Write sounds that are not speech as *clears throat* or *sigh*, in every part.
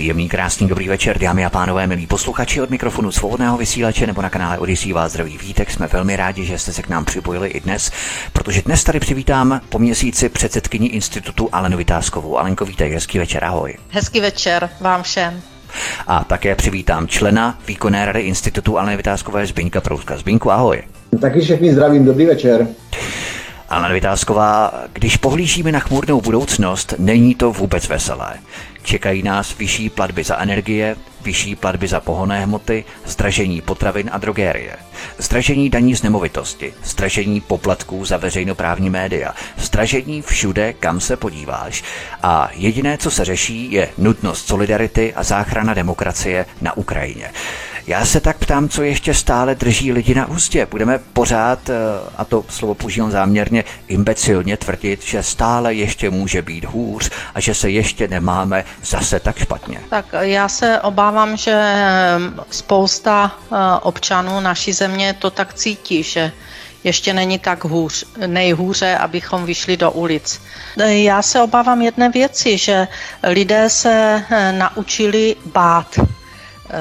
Příjemný, krásný, dobrý večer, dámy a pánové, milí posluchači od mikrofonu svobodného vysílače nebo na kanále Odisí vás zdraví vítek. Jsme velmi rádi, že jste se k nám připojili i dnes, protože dnes tady přivítám po měsíci předsedkyni institutu Alenu Vytázkovou. Alenko, vítek, hezký večer, ahoj. Hezký večer vám všem. A také přivítám člena výkonné rady institutu Aleny Vytázkové Zbyňka Prouska. Zbyňku, ahoj. Taky všechny zdravím, dobrý večer. Alena Vytázková, když pohlížíme na chmurnou budoucnost, není to vůbec veselé. Čekají nás vyšší platby za energie, vyšší platby za pohonné hmoty, zdražení potravin a drogérie, zdražení daní z nemovitosti, zdražení poplatků za veřejnoprávní média, zdražení všude, kam se podíváš. A jediné, co se řeší, je nutnost solidarity a záchrana demokracie na Ukrajině. Já se tak ptám, co ještě stále drží lidi na ústě. Budeme pořád, eh, a to slovo používám záměrně, imbecilně tvrdit, že stále ještě může být hůř a že se ještě nemáme zase tak špatně. Tak já se obávám, že eh, spousta eh, občanů naší země to tak cítí, že ještě není tak hůř, nejhůře, abychom vyšli do ulic. Já se obávám jedné věci, že lidé se naučili bát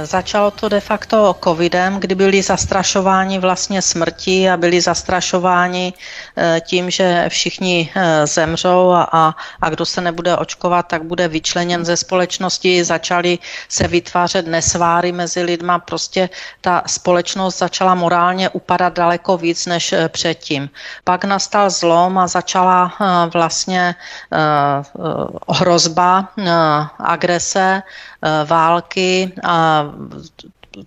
Začalo to de facto covidem, kdy byli zastrašováni vlastně smrti a byli zastrašováni eh, tím, že všichni eh, zemřou a, a kdo se nebude očkovat, tak bude vyčleněn ze společnosti. Začaly se vytvářet nesváry mezi lidma, prostě ta společnost začala morálně upadat daleko víc než eh, předtím. Pak nastal zlom a začala vlastně hrozba agrese války a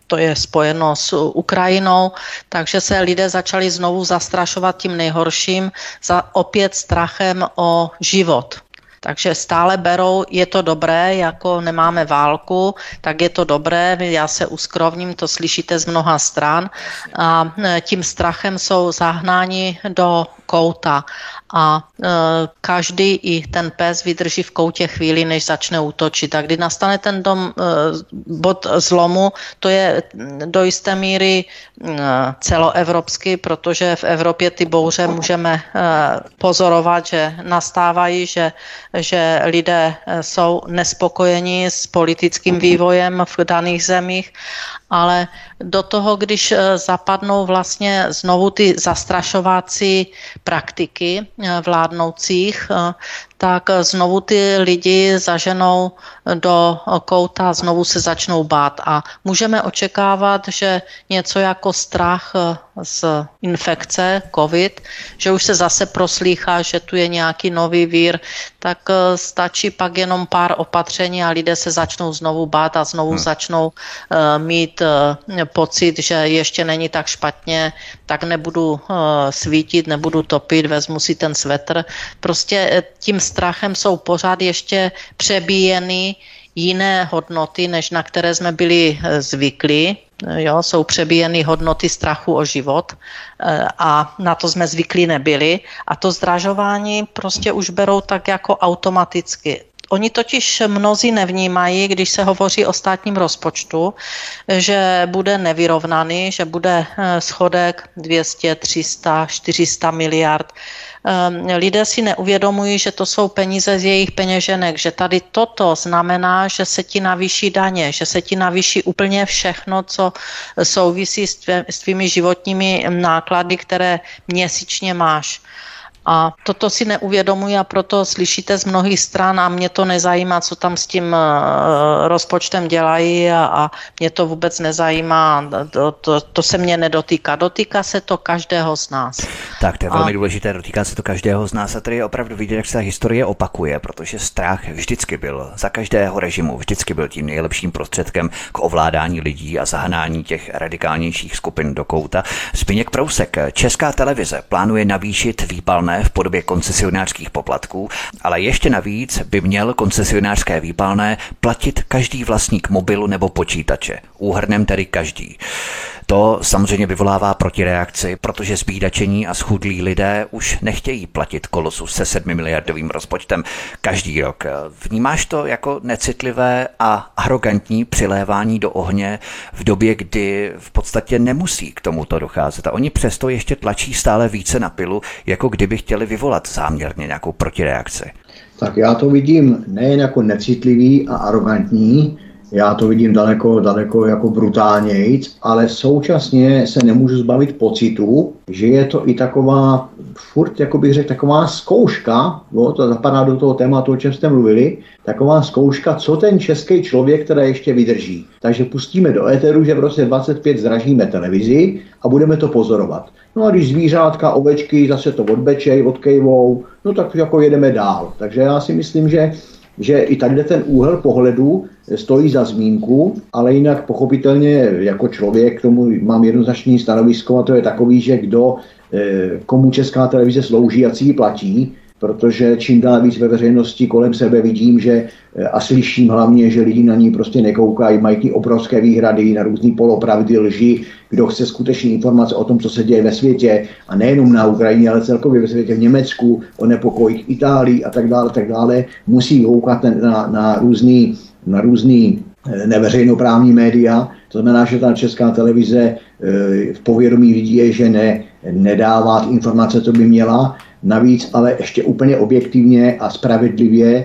to je spojeno s Ukrajinou, takže se lidé začali znovu zastrašovat tím nejhorším, za opět strachem o život. Takže stále berou, je to dobré, jako nemáme válku, tak je to dobré, já se uskrovním, to slyšíte z mnoha stran a eh, tím strachem jsou zahnáni do kouta a e, každý i ten pes vydrží v koutě chvíli, než začne útočit. A kdy nastane ten dom, e, bod zlomu, to je do jisté míry e, celoevropský, protože v Evropě ty bouře můžeme e, pozorovat, že nastávají, že, že lidé jsou nespokojeni s politickým vývojem v daných zemích ale do toho, když eh, zapadnou vlastně znovu ty zastrašovací praktiky eh, vládnoucích, eh, tak znovu ty lidi zaženou do kouta, znovu se začnou bát a můžeme očekávat, že něco jako strach z infekce COVID, že už se zase proslýchá, že tu je nějaký nový vír, tak stačí pak jenom pár opatření a lidé se začnou znovu bát a znovu hmm. začnou mít Eh, pocit, že ještě není tak špatně, tak nebudu eh, svítit, nebudu topit, vezmu si ten svetr. Prostě eh, tím strachem jsou pořád ještě přebíjeny jiné hodnoty, než na které jsme byli zvyklí. Jo, jsou přebíjeny hodnoty strachu o život a na to jsme zvyklí nebyli. A to zdražování prostě už berou tak jako automaticky. Oni totiž mnozí nevnímají, když se hovoří o státním rozpočtu, že bude nevyrovnaný, že bude eh, schodek 200, 300, 400 miliard. Ehm, lidé si neuvědomují, že to jsou peníze z jejich peněženek, že tady toto znamená, že se ti navýší daně, že se ti navýší úplně všechno, co souvisí s tvými životními náklady, které měsíčně máš. A toto si neuvědomují a proto slyšíte z mnohých stran a mě to nezajímá, co tam s tím eh, rozpočtem dělají a, a mě to vůbec nezajímá, to, to, to se mě nedotýká. Dotýká se to každého z nás. Tak, to je velmi a... důležité, dotýká se to každého z nás a tady je opravdu vidět, jak se ta historie opakuje, protože strach vždycky byl za každého režimu, vždycky byl tím nejlepším prostředkem k ovládání lidí a zahnání těch radikálnějších skupin do kouta. Zbigněk Prousek, Česká televize plánuje navýšit výpalné výpalné v podobě koncesionářských poplatků, ale ještě navíc by měl koncesionářské výpalné platit každý vlastník mobilu nebo počítače. Úhrnem tedy každý. To samozřejmě vyvolává protireakci, protože zbídačení a schudlí lidé už nechtějí platit kolosu se sedmi miliardovým rozpočtem každý rok. Vnímáš to jako necitlivé a arrogantní přilévání do ohně v době, kdy v podstatě nemusí k tomuto docházet. A oni přesto ještě tlačí stále více na pilu, jako kdyby chtěli vyvolat záměrně nějakou protireakci. Tak já to vidím nejen jako necitlivý a arrogantní, já to vidím daleko, daleko jako brutálnějc, ale současně se nemůžu zbavit pocitu, že je to i taková, furt, jako bych řekl, taková zkouška, no, to zapadá do toho tématu, o čem jste mluvili, taková zkouška, co ten český člověk, který ještě vydrží. Takže pustíme do éteru, že v roce 25 zdražíme televizi a budeme to pozorovat. No a když zvířátka, ovečky zase to odbečej, odkejvou, no tak jako jedeme dál. Takže já si myslím, že že i tady ten úhel pohledu stojí za zmínku, ale jinak pochopitelně jako člověk k tomu mám jednoznačný stanovisko a to je takový, že kdo eh, komu česká televize slouží a ji platí, protože čím dál víc ve veřejnosti kolem sebe vidím, že eh, a slyším hlavně, že lidi na ní prostě nekoukají, mají ty obrovské výhrady na různé polopravdy, lži, kdo chce skutečně informace o tom, co se děje ve světě a nejenom na Ukrajině, ale celkově ve světě v Německu, o nepokojích Itálii a tak dále, tak dále, musí koukat na, na různý, na různý eh, neveřejnoprávní média. To znamená, že ta česká televize eh, v povědomí lidí je, že ne, nedává informace, co by měla, Navíc ale ještě úplně objektivně a spravedlivě e,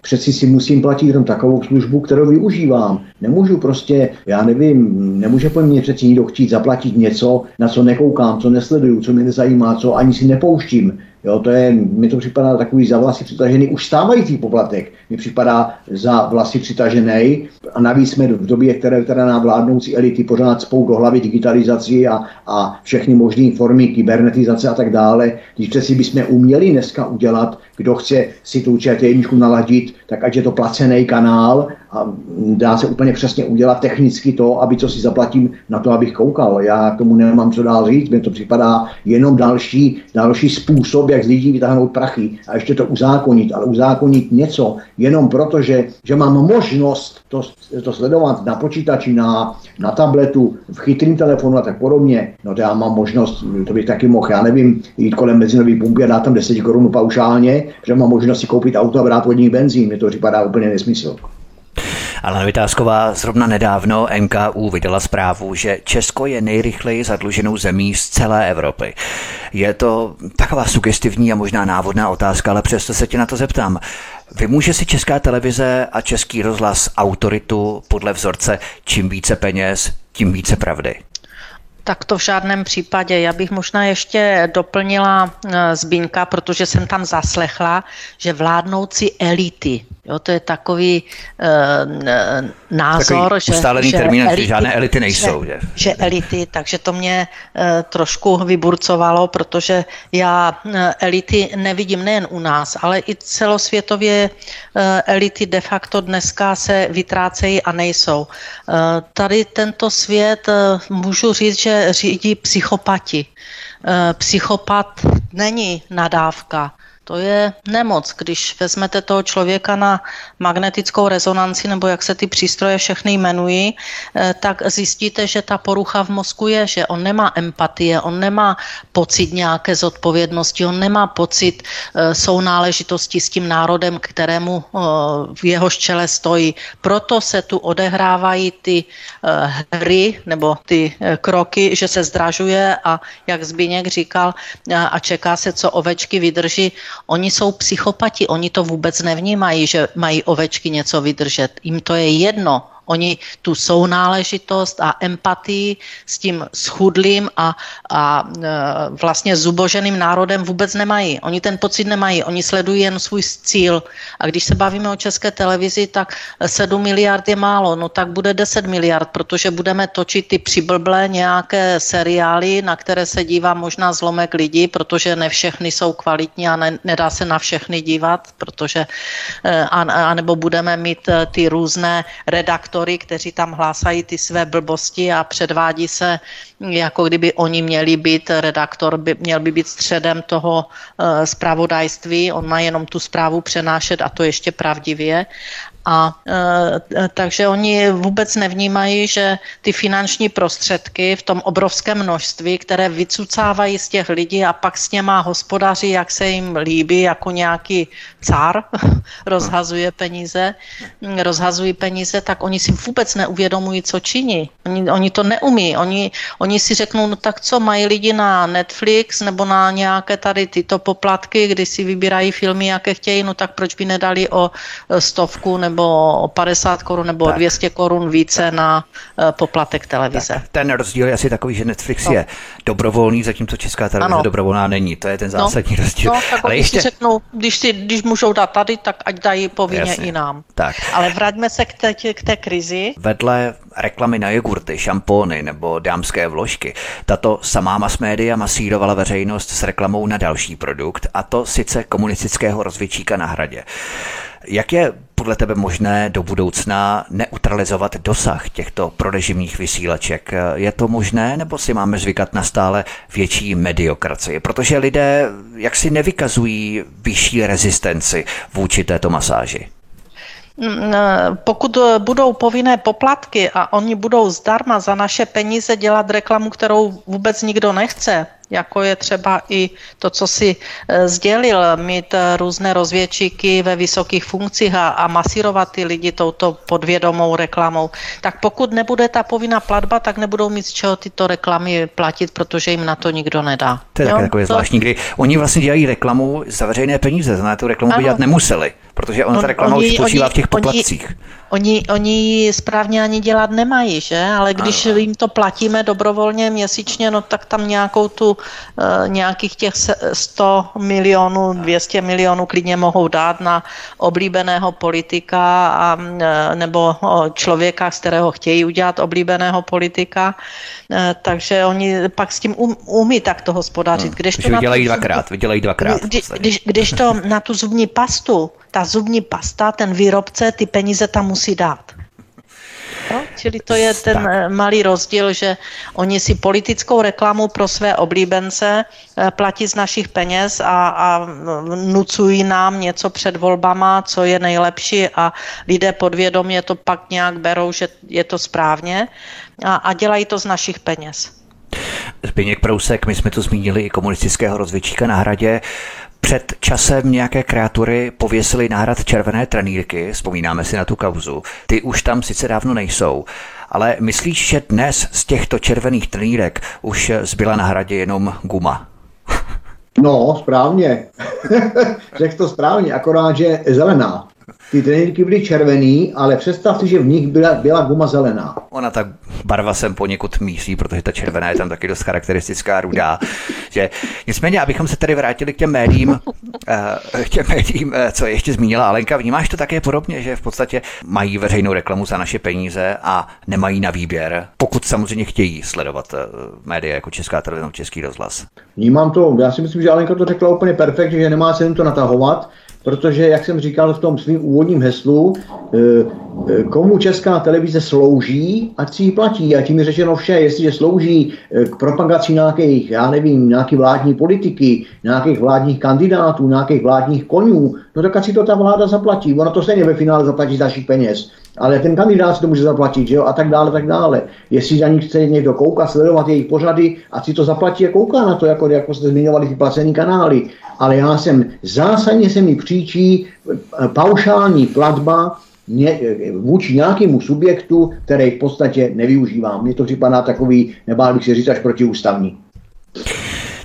přeci si musím platit jenom takovou službu, kterou využívám. Nemůžu prostě, já nevím, nemůže po mně přeci někdo chtít zaplatit něco, na co nekoukám, co nesleduju, co mě nezajímá, co ani si nepouštím. Jo, to je, mi to připadá takový za vlasy přitažený, už stávající poplatek mi připadá za vlasy přitažený a navíc jsme v době, které, které nám vládnoucí elity pořád spou do hlavy digitalizaci a, a všechny možné formy kybernetizace a tak dále. Když přeci bychom uměli dneska udělat, kdo chce si tu ČT naladit, tak ať je to placený kanál a dá se úplně přesně udělat technicky to, aby co si zaplatím na to, abych koukal. Já k tomu nemám co dál říct, mně to připadá jenom další, další způsob, jak z lidí vytáhnout prachy a ještě to uzákonit, ale uzákonit něco jenom proto, že, že mám možnost to, to sledovat na počítači, na, na tabletu, v chytrým telefonu a tak podobně, no to já mám možnost, to bych taky mohl, já nevím, jít kolem mezinový pumpy a dát tam 10 korun paušálně, že mám možnost si koupit auto a brát vodní benzín, mi to připadá úplně nesmysl. Ale Vytázková zrovna nedávno NKU vydala zprávu, že Česko je nejrychleji zadluženou zemí z celé Evropy. Je to taková sugestivní a možná návodná otázka, ale přesto se tě na to zeptám. Vymůže si česká televize a český rozhlas autoritu podle vzorce čím více peněz, tím více pravdy? Tak to v žádném případě. Já bych možná ještě doplnila eh, Zbínka, protože jsem tam zaslechla, že vládnoucí elity Jo, to je takový uh, názor, takový že, že, termín, elity, že žádné elity nejsou. Že, že elity, takže to mě uh, trošku vyburcovalo, protože já elity nevidím nejen u nás, ale i celosvětově uh, elity de facto dneska se vytrácejí a nejsou. Uh, tady tento svět, uh, můžu říct, že řídí psychopati. Uh, psychopat není nadávka to je nemoc. Když vezmete toho člověka na magnetickou rezonanci, nebo jak se ty přístroje všechny jmenují, eh, tak zjistíte, že ta porucha v mozku je, že on nemá empatie, on nemá pocit nějaké zodpovědnosti, on nemá pocit eh, sounáležitosti s tím národem, kterému eh, v jeho čele stojí. Proto se tu odehrávají ty hry nebo ty kroky, že se zdražuje a jak Zbigněk říkal, a čeká se, co ovečky vydrží. Oni jsou psychopati, oni to vůbec nevnímají, že mají ovečky něco vydržet. Jim to je jedno. Oni tu sounáležitost a empatii s tím schudlým a, a e, vlastně zuboženým národem vůbec nemají. Oni ten pocit nemají, oni sledují jen svůj cíl. A když se bavíme o české televizi, tak 7 miliard je málo, no tak bude 10 miliard, protože budeme točit ty přiblblé nějaké seriály, na které se dívá možná zlomek lidí, protože ne všechny jsou kvalitní a ne, nedá se na všechny dívat, protože e, a, a nebo budeme mít e, ty různé redaktory, redaktory, kteří tam hlásají ty své blbosti a předvádí se, jako kdyby oni měli být, redaktor by, měl by být středem toho uh, zpravodajství, on má jenom tu zprávu přenášet a to ještě pravdivě A e, takže oni vůbec nevnímají, že ty finanční prostředky v tom obrovském množství, které vycucávají z těch lidí a pak s něma hospodaří, jak se jim líbí, jako nějaký cár *laughs* rozhazuje peníze, rozhazují peníze, tak oni si vůbec neuvědomují, co činí. Oni, oni to neumí. Oni, oni si řeknou, no tak co, mají lidi na Netflix nebo na nějaké tady tyto poplatky, kdy si vybírají filmy, jaké chtějí, no tak proč by nedali o stovku nebo o 50 korun nebo tak. 200 korun více tak. na uh, poplatek televize. Tak. Ten rozdíl je asi takový, že Netflix no. je dobrovolný, zatímco česká televize ano. dobrovolná není. To je ten no. zásadní no. rozdíl. No, tak Ale ještě... si řeknou, když, si, když můžou dát tady, tak ať dají povinně Jasně. i nám. Tak. Ale vraťme se k té, k té krizi. Vedle reklamy na jogurty, šampóny nebo dámské vložky, tato samá mass média masírovala veřejnost s reklamou na další produkt, a to sice komunistického rozvědčíka na hradě. Jak je podle tebe možné do budoucna neutralizovat dosah těchto prorežimních vysílaček? Je to možné, nebo si máme zvykat na stále větší mediokracii? Protože lidé jaksi nevykazují vyšší rezistenci vůči této masáži. Mm, pokud budou povinné poplatky a oni budou zdarma za naše peníze dělat reklamu, kterou vůbec nikdo nechce, jako je třeba i to, co si e, sdělil, mít e, různé rozvědčíky ve vysokých funkcích a, a masírovat ty lidi touto podvědomou reklamou. Tak pokud nebude ta povinná platba, tak nebudou mít z čeho tyto reklamy platit, protože jim na to nikdo nedá. To je takové to... zvláštní, kdy oni vlastně dělají reklamu za veřejné peníze, znamená tu reklamu by dělat nemuseli, protože ona ta reklama oni, už spočívá v těch poplatcích. Oni, Oni, oni správně ani dělat nemají, že? Ale když ano. jim to platíme dobrovolně měsíčně, no tak tam nějakou tu, uh, nějakých těch 100 milionů, 200 milionů klidně mohou dát na oblíbeného politika a, uh, nebo člověka, z kterého chtějí udělat oblíbeného politika. Uh, takže oni pak s tím um, umí takto hospodařit. Hmm. Když to vydělají dvakrát, vydělají dvakrát. Když, když, když to na tu zubní pastu ta zubní pasta, ten výrobce ty peníze tam musí dát. *laughs* No, čili to je ten tak. Eh, malý rozdíl, že oni si politickou reklamu pro své oblíbence eh, platí z našich peněz a, a nucují nám něco před volbama, co je nejlepší a lidé podvědomě to pak nějak berou, že je to správně a, a dělají to z našich peněz. Zbigněk Prousek, my jsme tu zmínili i komunistického rozvědčíka na hradě. Před časem nějaké kreatury pověsily náhrad červené trenýrky, vzpomínáme si na tu kauzu. Ty už tam sice dávno nejsou, ale myslíš, že dnes z těchto červených trenýrek už zbyla na hradě jenom guma? No, správně. *laughs* Řekl to správně, akorát, že zelená. Ty trenýrky byly červený, ale představ si, že v nich byla, byla guma zelená. Ona ta barva sem poněkud míří, protože ta červená je tam taky dost charakteristická rudá. Že, nicméně, abychom se tady vrátili k těm médiím, eh, k těm médiím, eh, co ještě zmínila Alenka, vnímáš to také podobně, že v podstatě mají veřejnou reklamu za naše peníze a nemají na výběr, pokud samozřejmě chtějí sledovat eh, média jako Česká televize, Český rozhlas. Vnímám to, já si myslím, že Alenka to řekla úplně perfektně, že nemá cenu to natahovat, protože, jak jsem říkal v tom svým úvodním heslu, eh, eh, komu česká televize slouží, ať si ji platí. A tím je řečeno vše, jestliže slouží eh, k propagaci nějakých, já nevím, nějaký vládní politiky, nějakých vládních kandidátů, nějakých vládních konňů, no tak ať si to ta vláda zaplatí. Ona to stejně ve finále zaplatí z našich peněz. Ale ten kandidát si to může zaplatit, že jo, a tak dále, tak dále. Jestli za ní chce někdo koukat, sledovat jejich pořady, a si to zaplatí a kouká na to, jako, jako jste zmiňovali ty placený kanály. Ale já jsem, zásadně se mi příčí eh, paušální platba ně, eh, vůči nějakému subjektu, který v podstatě nevyužívám. Mně to připadá takový, nebál bych se říct, až protiústavní.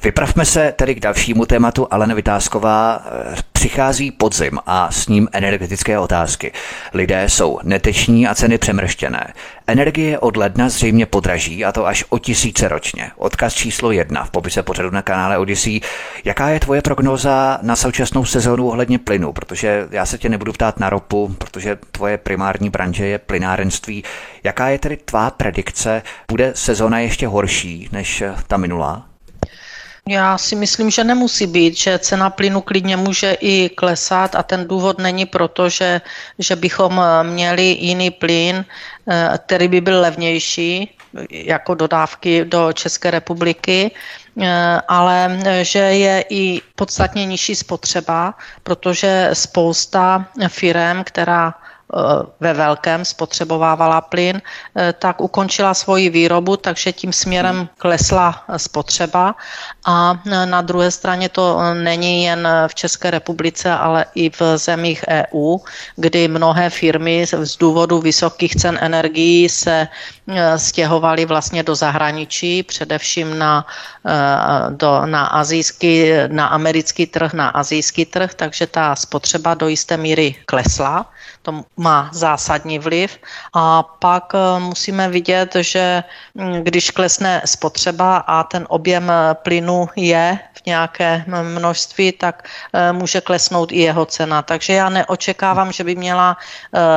Vypravme se tedy k dalšímu tématu. Alena Vytázková eh, přichází podzim a s ním energetické otázky. Lidé jsou neteční a ceny přemrštěné. Energie od ledna zřejmě podraží a to až o tisíce ročně. Odkaz číslo jedna v popise pořadu na kanále Odyssey. Jaká je tvoje prognóza na současnou sezónu ohledně plynu? Protože já se tě nebudu ptát na ropu, protože tvoje primární branže je plynárenství. Jaká je tedy tvá predikce? Bude sezóna ještě horší než ta minulá? Já si myslím, že nemusí být, že cena plynu klidně může i klesat a ten důvod není proto, že, že bychom eh, měli jiný plyn, eh, který by byl levnější jako dodávky do České republiky, eh, ale že je i podstatně nižší spotřeba, protože spousta firm, která ve velkém spotřebovávala plyn, tak ukončila svoji výrobu, takže tím směrem klesla spotřeba. A na druhé straně to není jen v České republice, ale i v zemích EU, kdy mnohé firmy z důvodu vysokých cen energií se stěhovaly vlastně do zahraničí, především na, do, na azijský, na americký trh, na azijský trh, takže ta spotřeba do jisté míry klesla to má zásadní vliv. A pak eh, musíme vidět, že hm, když klesne spotřeba a ten objem eh, plynu je v nějaké množství, tak eh, může klesnout i jeho cena. Takže já neočekávám, že by měla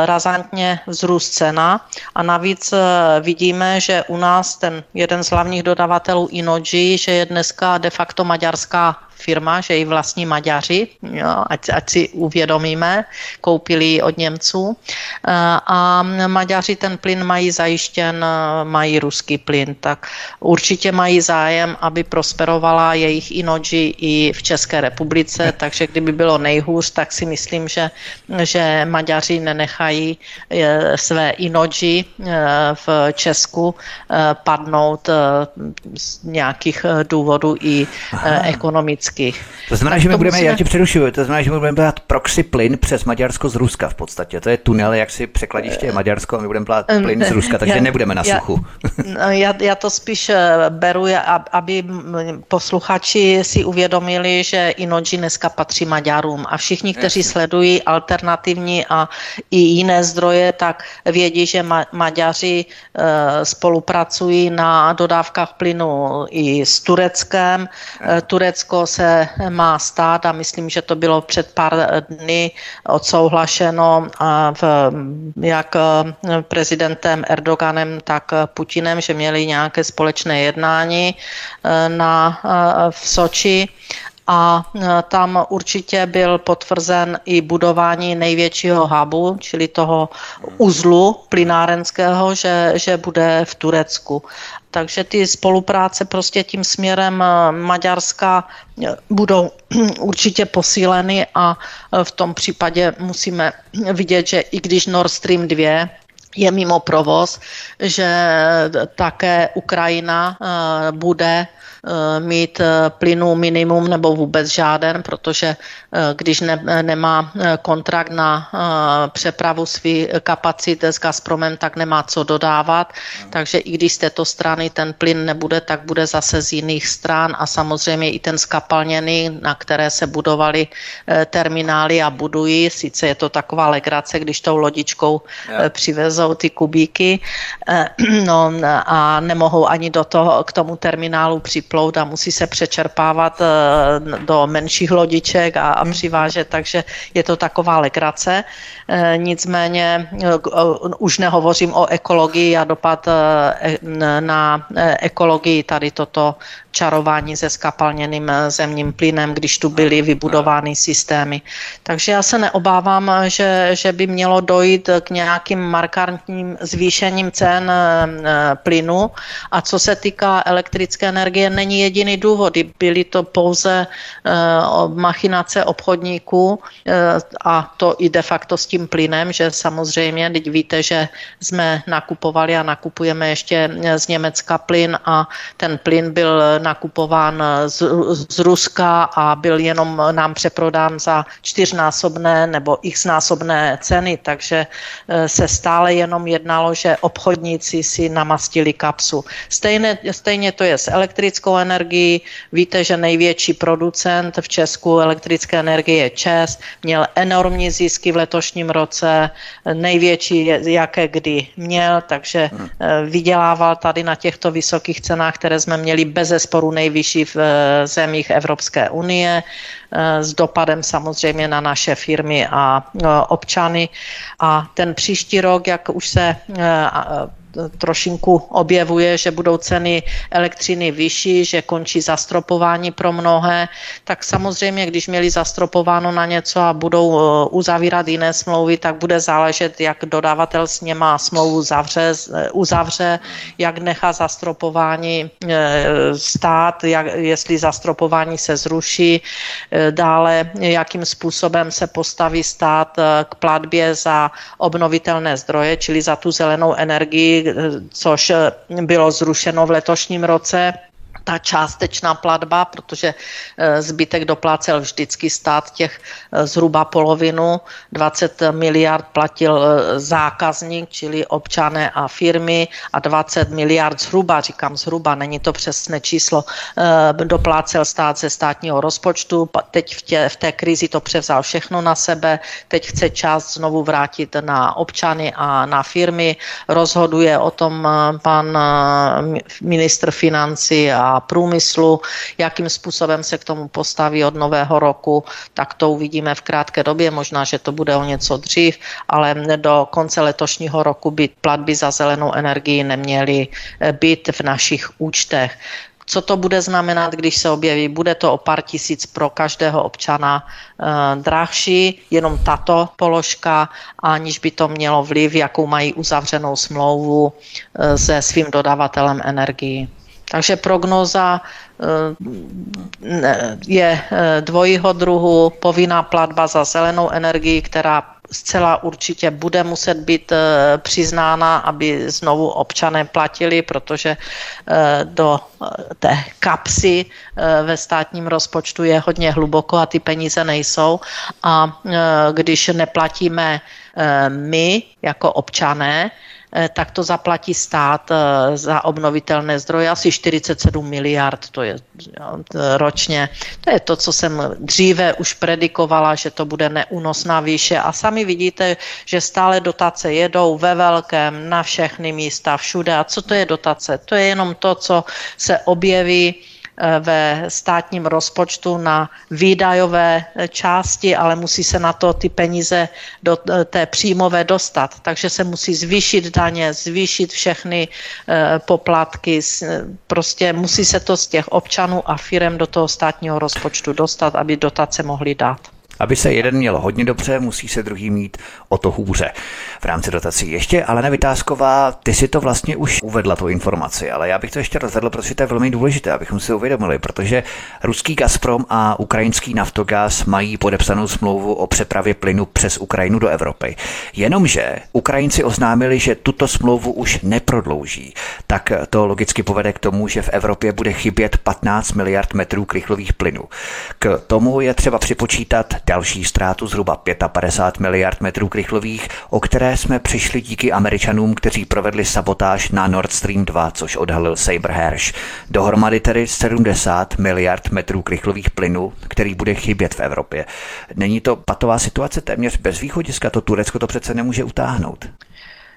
razantně vzrůst cena. A navíc vidíme, že u nás ten jeden z hlavních dodavatelů Inoji, že je dneska de facto maďarská firma, že ji vlastní Maďaři, jo, ať, ať si uvědomíme, koupili od Němců. Eh, a Maďaři ten plyn mají zajištěn, eh, mají ruský plyn, tak určitě mají zájem, aby prosperovala jejich Inoji i v České republice, takže kdyby bylo nejhůř, tak si myslím, že, že Maďaři nenechají eh, své Inoji v Česku padnout z nějakých důvodů i ekonomických vždycky. To znamená, tak že my budeme, musíme... já tě přerušuju, to znamená, že my budeme brát proxy plyn přes Maďarsko z Ruska v podstatě. To je tunel, jak si překladiště je Maďarsko a my budeme brát plyn z Ruska, takže já, nebudeme na suchu. Já, *laughs* já, já to spíš eh, beru, aby posluchači si uvědomili, že Inoji dneska patří Maďarům a všichni, kteří Jasně. sledují alternativní a i jiné zdroje, tak vědí, že Ma- Maďaři e, spolupracují na dodávkách plynu i s Tureckem. E, Turecko se se má stát a myslím, že to bylo před pár dny odsouhlašeno v, jak prezidentem Erdoganem, tak Putinem, že měli nějaké společné jednání eh, na, eh, v Soči a e, tam určitě byl potvrzen i budování největšího hubu, čili toho uzlu plynárenského, že, že bude v Turecku. Takže ty spolupráce prostě tím směrem e, Maďarska e, budou *clears throat* určitě posíleny a v tom případě musíme vidět, že i když Nord Stream 2 je mimo provoz, že také Ukrajina bude mít eh, plynu minimum nebo vůbec žáden, protože eh, když ne, nemá kontrakt na přepravu svý kapacit s Gazpromem, tak nemá co dodávat. Takže i když z této strany ten plyn nebude, tak bude zase z jiných stran a samozřejmě i ten skapalněný, na které se budovaly terminály a budují. Sice je to taková legrace, když tou lodičkou yeah. přivezou ty kubíky *clears throat* no, a nemohou ani do toho, k tomu terminálu připojit plout a musí se přečerpávat eh, do menších lodiček a, a hmm. přivážet, takže je to taková legrace. Eh, nicméně eh, už nehovořím o ekologii a dopad na ekologii tady toto čarování se skapalněným zemním plynem, když tu byly vybudovány systémy. Takže já se neobávám, že, že by mělo dojít k nějakým markantním zvýšením cen plynu. A co se týká elektrické energie, není jediný důvod. Byly to pouze uh, machinace obchodníků uh, a to i de facto s tím plynem, že samozřejmě, teď víte, že jsme nakupovali a nakupujeme ještě z Německa plyn a ten plyn byl nakupován z, z Ruska a byl jenom nám přeprodán za čtyřnásobné nebo xnásobné ceny, takže se stále jenom jednalo, že obchodníci si namastili kapsu. Stejně, stejně to je s elektrickou elektrickou energii. Víte, že největší producent v Česku elektrické energie je ČES, měl enormní zisky v letošním roce, největší, jaké kdy měl, takže hmm. eh, vydělával tady na těchto vysokých cenách, které jsme měli bez zesporu nejvyšší v eh, zemích Evropské unie eh, s dopadem samozřejmě na naše firmy a občany. A ten příští rok, jak už se trošinku objevuje, že budou ceny elektřiny vyšší, že končí zastropování pro mnohé, tak samozřejmě, když měli zastropováno na něco a budou uzavírat jiné smlouvy, tak bude záležet, jak dodavatel s něma smlouvu zavře, uzavře, jak nechá zastropování stát, jak, jestli zastropování se zruší, dále jakým způsobem se postaví stát k platbě za obnovitelné zdroje, čili za tu zelenou energii, což bylo zrušeno v letošním roce ta částečná platba, protože eh, zbytek doplácel vždycky stát těch eh, zhruba polovinu, 20 miliard platil eh, zákazník, čili občané a firmy a 20 miliard zhruba, říkám zhruba, není to přesné číslo, doplácel stát ze státního rozpočtu, teď v, tě, v té krizi to převzal všechno na sebe, teď chce část znovu vrátit na občany a na firmy, rozhoduje o tom pan ministr financí a průmyslu, jakým způsobem se k tomu postaví od nového roku, tak to uvidíme v krátké době, možná, že to bude o něco dřív, ale do konce letošního roku by platby za zelenou energii neměly eh, být v našich účtech. Co to bude znamenat, když se objeví? Bude to o pár tisíc pro každého občana e, drahší, jenom tato položka, aniž by to mělo vliv, jakou mají uzavřenou smlouvu e, se svým dodavatelem energii. Takže prognóza eh, je eh, dvojího druhu, povinná platba za zelenou energii, která zcela určitě bude muset být eh, přiznána, aby znovu občané platili, protože do té kapsy ve státním rozpočtu je hodně hluboko a ty peníze nejsou. A když neplatíme my jako občané, Eh, tak to zaplatí stát eh, za obnovitelné zdroje asi 47 miliard, to je ročně. To je to, co jsem dříve už predikovala, že to bude neúnosná výše a sami vidíte, že stále dotace jedou ve velkém na všechny místa, všude. A co to je dotace? To je jenom to, co se objeví Eh, ve státním rozpočtu na výdajové eh, části, ale musí se na to ty peníze do eh, té příjmové dostat. Takže se musí zvýšit daně, zvýšit všechny poplatky, prostě musí se to z těch občanů a firem do toho státního rozpočtu dostat, aby dotace mohly dát. Aby se jeden měl hodně dobře, musí se druhý mít o to hůře. V rámci dotací ještě, ale Vytázková, ty si to vlastně už uvedla, tu informaci, ale já bych to ještě rozvedl, protože to je velmi důležité, abychom si uvědomili, protože ruský Gazprom a ukrajinský Naftogaz mají podepsanou smlouvu o přepravě plynu přes Ukrajinu do Evropy. Jenomže Ukrajinci oznámili, že tuto smlouvu už neprodlouží, tak to logicky povede k tomu, že v Evropě bude chybět 15 miliard metrů krychlových plynů. K tomu je třeba připočítat další ztrátu zhruba 55 miliard metrů krychlových, o které jsme přišli díky Američanům, kteří provedli sabotáž na Nord Stream 2, což odhalil Saber Hersh. Dohromady tedy 70 miliard metrů krychlových plynů, který bude chybět v Evropě. Není to patová situace téměř bez východiska, to Turecko to přece nemůže utáhnout.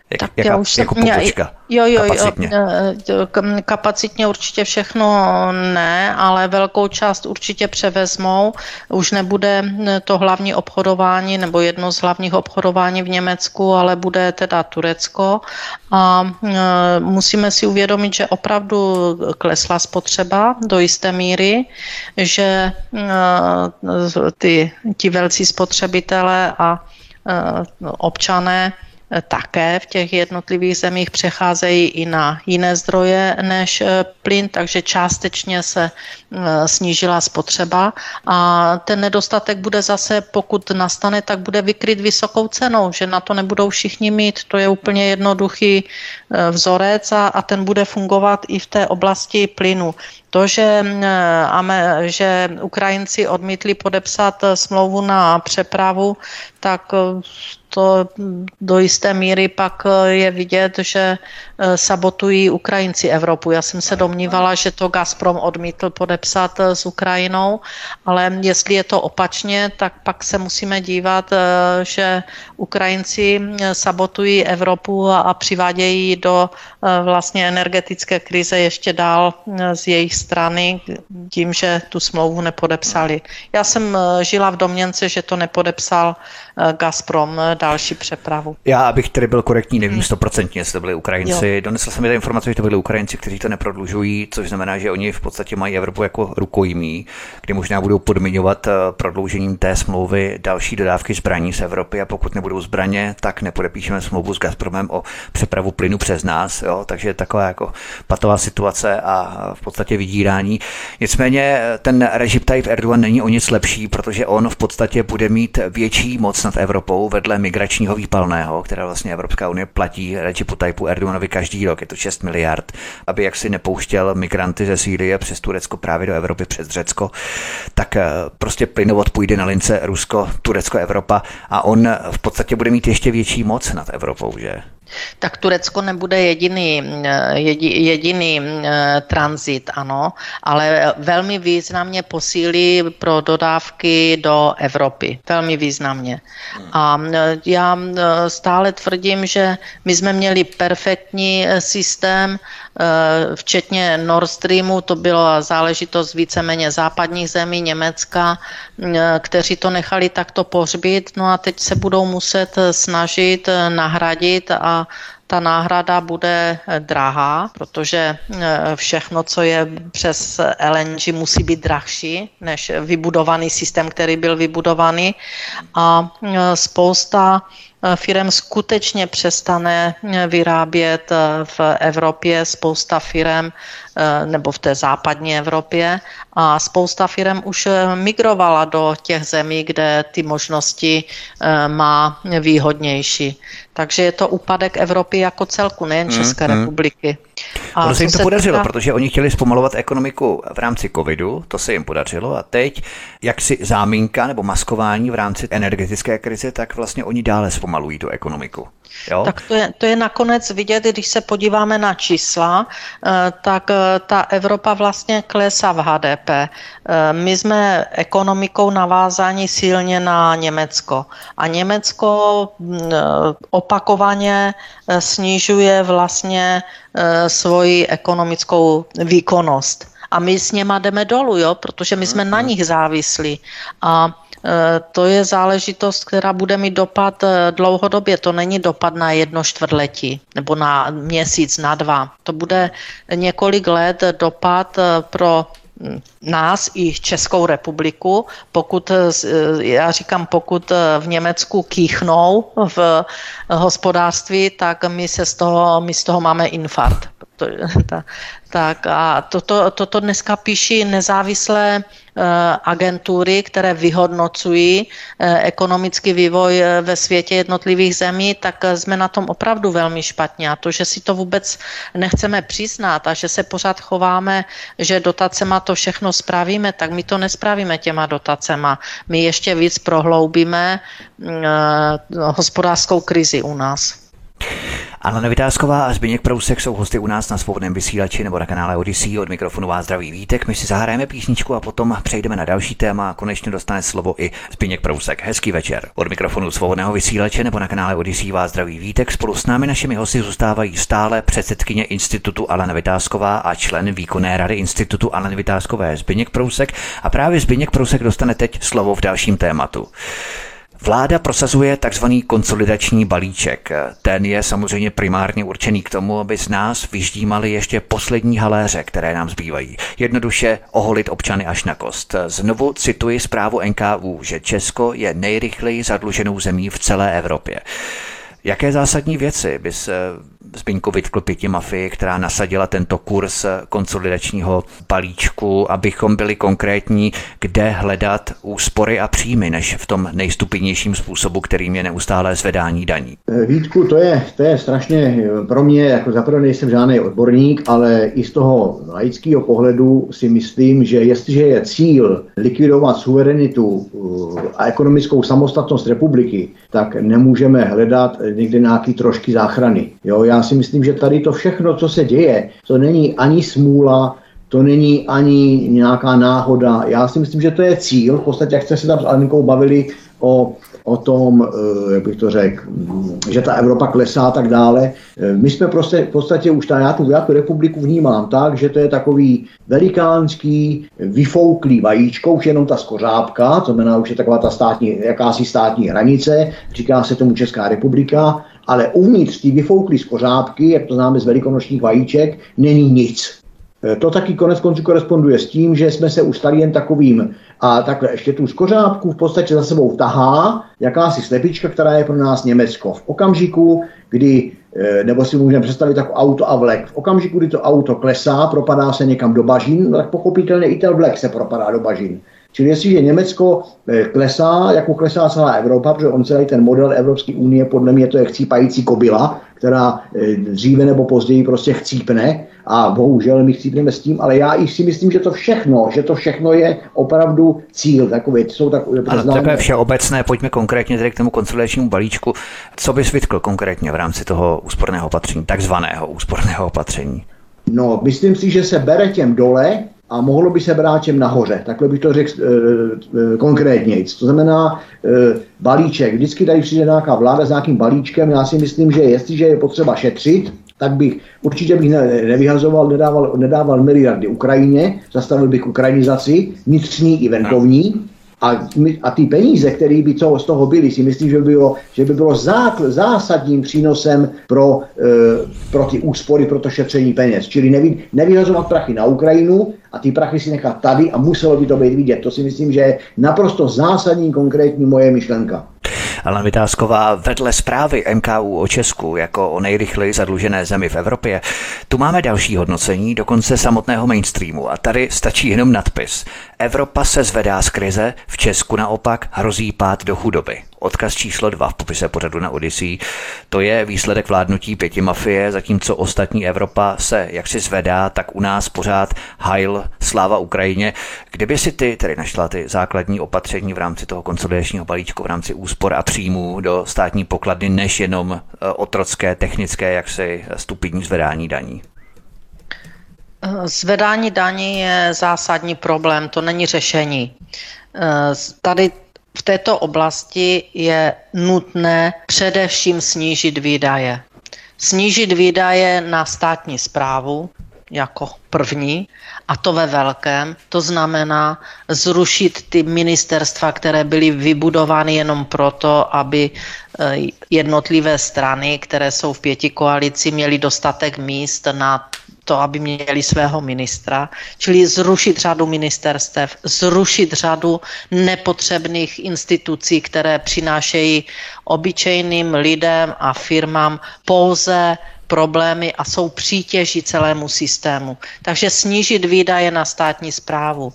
Jak, tak jaka, já už jako jsem, pobočka, jo, jo, kapacitně. Jo, kapacitně určitě všechno ne, ale velkou část určitě převezmou. Už nebude to hlavní obchodování nebo jedno z hlavních obchodování v Německu, ale bude teda Turecko. A e, musíme si uvědomit, že opravdu klesla spotřeba do jisté míry, že ty, ti velcí spotřebitelé a občané také v těch jednotlivých zemích přecházejí i na jiné zdroje než eh, plyn, takže částečně se eh, snížila spotřeba a ten nedostatek bude zase, pokud nastane, tak bude vykryt vysokou cenou, že na to nebudou všichni mít. To je úplně jednoduchý eh, vzorec a, a ten bude fungovat i v té oblasti plynu. To, že, že Ukrajinci odmítli podepsat smlouvu na přepravu, tak to do jisté míry pak eh, je vidět, že sabotují Ukrajinci Evropu. Já jsem se domnívala, že to Gazprom odmítl podepsat eh, s Ukrajinou, ale jestli je to opačně, tak pak se musíme dívat, že Ukrajinci sabotují Evropu a přivádějí do vlastně energetické krize ještě dál z jejich strany tím, že tu smlouvu nepodepsali. Já jsem žila v domněnce, že to nepodepsal Gazprom další přepravu. Já, abych tedy byl korektní, nevím stoprocentně, jestli to byli Ukrajinci. Jo. Donesl jsem mi ta informace, že to byli Ukrajinci, kteří to neprodlužují, což znamená, že oni v podstatě mají Evropu jako rukojmí, kdy možná budou podmiňovat eh, prodloužením té smlouvy další dodávky zbraní z Evropy a pokud nebudou zbraně, tak nepodepíšeme smlouvu s Gazpromem o přepravu plynu přes nás. Jo? Takže taková jako patová situace a v podstatě vydírání. Nicméně eh, ten režim Tayyip Erdogan není o nic lepší, protože on v podstatě bude mít větší moc nad Evropou vedle migračního výpalného, které vlastně Evropská unie platí Recipu Tajpu Erdoganovi každý rok, je to 6 miliard, aby jaksi nepouštěl migranty ze Sýrie přes Turecko právě do Evropy přes Řecko, tak eh, prostě plynovod půjde na lince Rusko, Turecko, Evropa a on v podstatě bude mít ještě větší moc nad Evropou, že? Tak Turecko nebude jediný, eh, jediný eh, tranzit, ano, ale velmi významně posílí pro dodávky do Evropy. Velmi významně. A eh, já stále tvrdím, že my jsme měli perfektní systém, včetně Nord Streamu, to byla záležitost víceméně západních zemí, Německa, kteří to nechali takto pohřbít, no a teď se budou muset snažit nahradit a ta náhrada bude eh, drahá, protože eh, všechno, co je přes LNG, musí být drahší než vybudovaný systém, který byl vybudovaný. A eh, spousta firm skutečně přestane vyrábět v Evropě, spousta firm nebo v té západní Evropě a spousta firm už migrovala do těch zemí, kde ty možnosti má výhodnější. Takže je to úpadek Evropy jako celku, nejen mm, České mm, republiky. A ono se jim to se podařilo, týká... protože oni chtěli zpomalovat ekonomiku v rámci covidu, to se jim podařilo a teď jak si záminka nebo maskování v rámci energetické krize, tak vlastně oni dále zpomalují tu ekonomiku. Jo? Tak to je, to je nakonec vidět, když se podíváme na čísla, eh, tak eh, ta Evropa vlastně klesá v HDP. Eh, my jsme ekonomikou navázáni silně na Německo. A Německo mm, opakovaně snižuje vlastně svoji ekonomickou výkonnost. A my s něma jdeme dolů, jo? protože my jsme na mhm. nich závislí. A Eh, to je záležitost, která bude mít dopad eh, dlouhodobě. To není dopad na jedno čtvrtletí nebo na měsíc, na dva. To bude několik let dopad eh, pro nás i Českou republiku, pokud, já říkám, pokud v Německu kýchnou v hospodářství, tak my, se z toho, my z toho máme infarkt. To, ta, tak a toto, toto dneska píší nezávislé eh, agentury, které vyhodnocují eh, ekonomický vývoj eh, ve světě jednotlivých zemí, tak jsme na tom opravdu velmi špatně. A to, že si to vůbec nechceme přiznat a že se pořád chováme, že dotacema to všechno spravíme, tak my to nespravíme těma dotacema. My ještě víc prohloubíme hospodářskou krizi u nás. Anna Vytázková a Zbigněk Prousek jsou hosty u nás na svobodném vysílači nebo na kanále Odyssey. Od mikrofonu vás zdraví Vítek. My si zahrajeme písničku a potom přejdeme na další téma konečně dostane slovo i Zbigněk Prousek. Hezký večer. Od mikrofonu svobodného vysílače nebo na kanále Odyssey vás zdraví Vítek. Spolu s námi našimi hosty zůstávají stále předsedkyně Institutu Alena Vytázková a člen výkonné rady Institutu Alena Vytázkové Zbigněk Prousek. A právě Zbigněk Prousek dostane teď slovo v dalším tématu. Vláda prosazuje tzv. konsolidační balíček. Ten je samozřejmě primárně určený k tomu, aby z nás vyždímali ještě poslední haléře, které nám zbývají. Jednoduše oholit občany až na kost. Znovu cituji zprávu NKU, že Česko je nejrychleji zadluženou zemí v celé Evropě. Jaké zásadní věci bys Zbyňku vytkl pěti mafii, která nasadila tento kurz konsolidačního balíčku, abychom byli konkrétní, kde hledat úspory a příjmy, než v tom nejstupidnějším způsobu, kterým je neustálé zvedání daní. Eh, Vítku, to je, to je strašně eh, pro mě, jako zaprvé nejsem žádný odborník, ale i z toho laického pohledu si myslím, že jestliže je cíl likvidovat suverenitu eh, a ekonomickou samostatnost republiky, tak nemůžeme hledat někde nějaký trošky záchrany. Jo, já si myslím, že tady to všechno, co se děje, to není ani smůla, to není ani nějaká náhoda. Já si myslím, že to je cíl. V podstatě, jak jste se tam s Alinkou bavili o o tom, eh, jak bych to řekl, že ta Evropa klesá a tak dále. Eh, my jsme prostě v podstatě už ta, já tu, já tu republiku vnímám tak, že to je takový velikánský, vyfouklý vajíčko, už jenom ta skořápka, to znamená už je taková ta státní, jakási státní hranice, říká se tomu Česká republika, ale uvnitř té vyfouklé skořápky, jak to známe z velikonočních vajíček, není nic. Eh, to taky konec konců koresponduje s tím, že jsme se ustali jen takovým a takhle ještě tu skořápku v podstatě za sebou tahá jakási slepička, která je pro nás Německo. V okamžiku, kdy, eh, nebo si můžeme představit jako auto a vlek, v okamžiku, kdy to auto klesá, propadá se někam do bažin, tak pochopitelně i ten vlek se propadá do bažin. Čili jestliže Německo eh, klesá, jako klesá celá Evropa, protože on celý ten model Evropské unie, podle mě to je chcípající kobila, která dříve nebo později prostě chcípne a bohužel my chcípneme s tím, ale já i si myslím, že to všechno, že to všechno je opravdu cíl, takový, jsou takové Ale takové všeobecné, pojďme konkrétně tedy k tomu konsolidačnímu balíčku. Co bys vytkl konkrétně v rámci toho úsporného opatření, takzvaného úsporného opatření? No, myslím si, že se bere těm dole, a mohlo by se brát čem nahoře. Takhle bych to řekl e, e, konkrétně. To znamená e, balíček. Vždycky tady přijde nějaká vláda s nějakým balíčkem. Já si myslím, že jestliže je potřeba šetřit, tak bych určitě bych ne, nevyhazoval, nedával, nedával miliardy Ukrajině, zastavil bych ukrajinizaci, vnitřní i venkovní, a, a ty peníze, které by co z toho byly, si myslím, že by bylo, že by bylo zákl, zásadním přínosem pro, e, pro ty úspory, pro to šetření peněz. Čili nevy, nevyhazovat prachy na Ukrajinu a ty prachy si nechat tady a muselo by to být vidět. To si myslím, že je naprosto zásadní konkrétní moje myšlenka. Alan Vytázková vedle zprávy MKU o Česku jako o nejrychleji zadlužené zemi v Evropě, tu máme další hodnocení, dokonce samotného mainstreamu a tady stačí jenom nadpis. Evropa se zvedá z krize, v Česku naopak hrozí pád do chudoby. Odkaz číslo dva v popise pořadu na Odyssey. To je výsledek vládnutí pěti mafie, zatímco ostatní Evropa se jaksi zvedá, tak u nás pořád hajl sláva Ukrajině. Kdyby si ty tedy našla ty základní opatření v rámci toho konsolidačního balíčku, v rámci úspor a příjmů do státní pokladny, než jenom eh, otrocké, technické, jaksi stupidní zvedání daní? Zvedání daní je zásadní problém, to není řešení. Eh, tady v této oblasti je nutné především snížit výdaje. Snížit výdaje na státní zprávu jako první, a to ve velkém. To znamená zrušit ty ministerstva, které byly vybudovány jenom proto, aby eh, jednotlivé strany, které jsou v pěti koalici, měly dostatek míst na to, aby měli svého ministra, čili zrušit řadu ministerstev, zrušit řadu nepotřebných institucí, které přinášejí obyčejným lidem a firmám pouze problémy a jsou přítěží celému systému. Takže snížit výdaje na státní zprávu,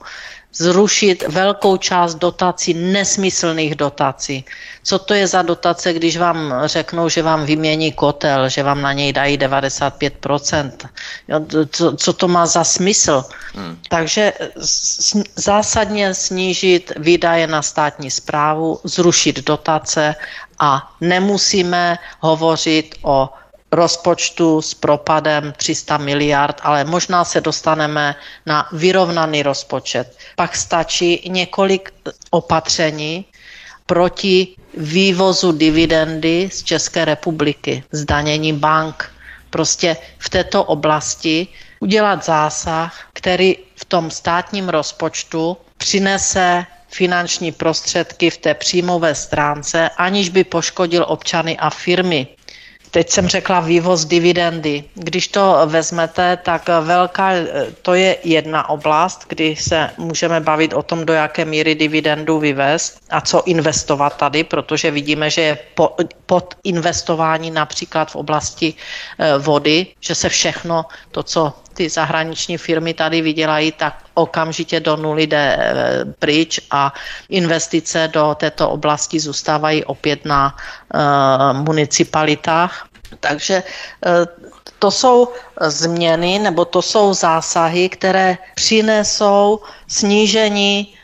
zrušit velkou část dotací, nesmyslných dotací. Co to je za dotace, když vám řeknou, že vám vymění kotel, že vám na něj dají 95%? Jo, co, co to má za smysl? Hmm. Takže zásadně snížit výdaje na státní zprávu, zrušit dotace a nemusíme hovořit o rozpočtu s propadem 300 miliard, ale možná se dostaneme na vyrovnaný rozpočet. Pak stačí několik opatření proti vývozu dividendy z České republiky, zdanění bank. Prostě v této oblasti udělat zásah, který v tom státním rozpočtu přinese finanční prostředky v té příjmové stránce, aniž by poškodil občany a firmy. Teď jsem řekla vývoz dividendy. Když to vezmete, tak velká, to je jedna oblast, kdy se můžeme bavit o tom, do jaké míry dividendu vyvést a co investovat tady, protože vidíme, že je po, pod investování například v oblasti eh, vody, že se všechno to, co ty zahraniční firmy tady vydělají, tak okamžitě do nuly jde eh, pryč a investice do této oblasti zůstávají opět na uh, municipalitách. Takže uh, to jsou změny nebo to jsou zásahy, které přinesou snížení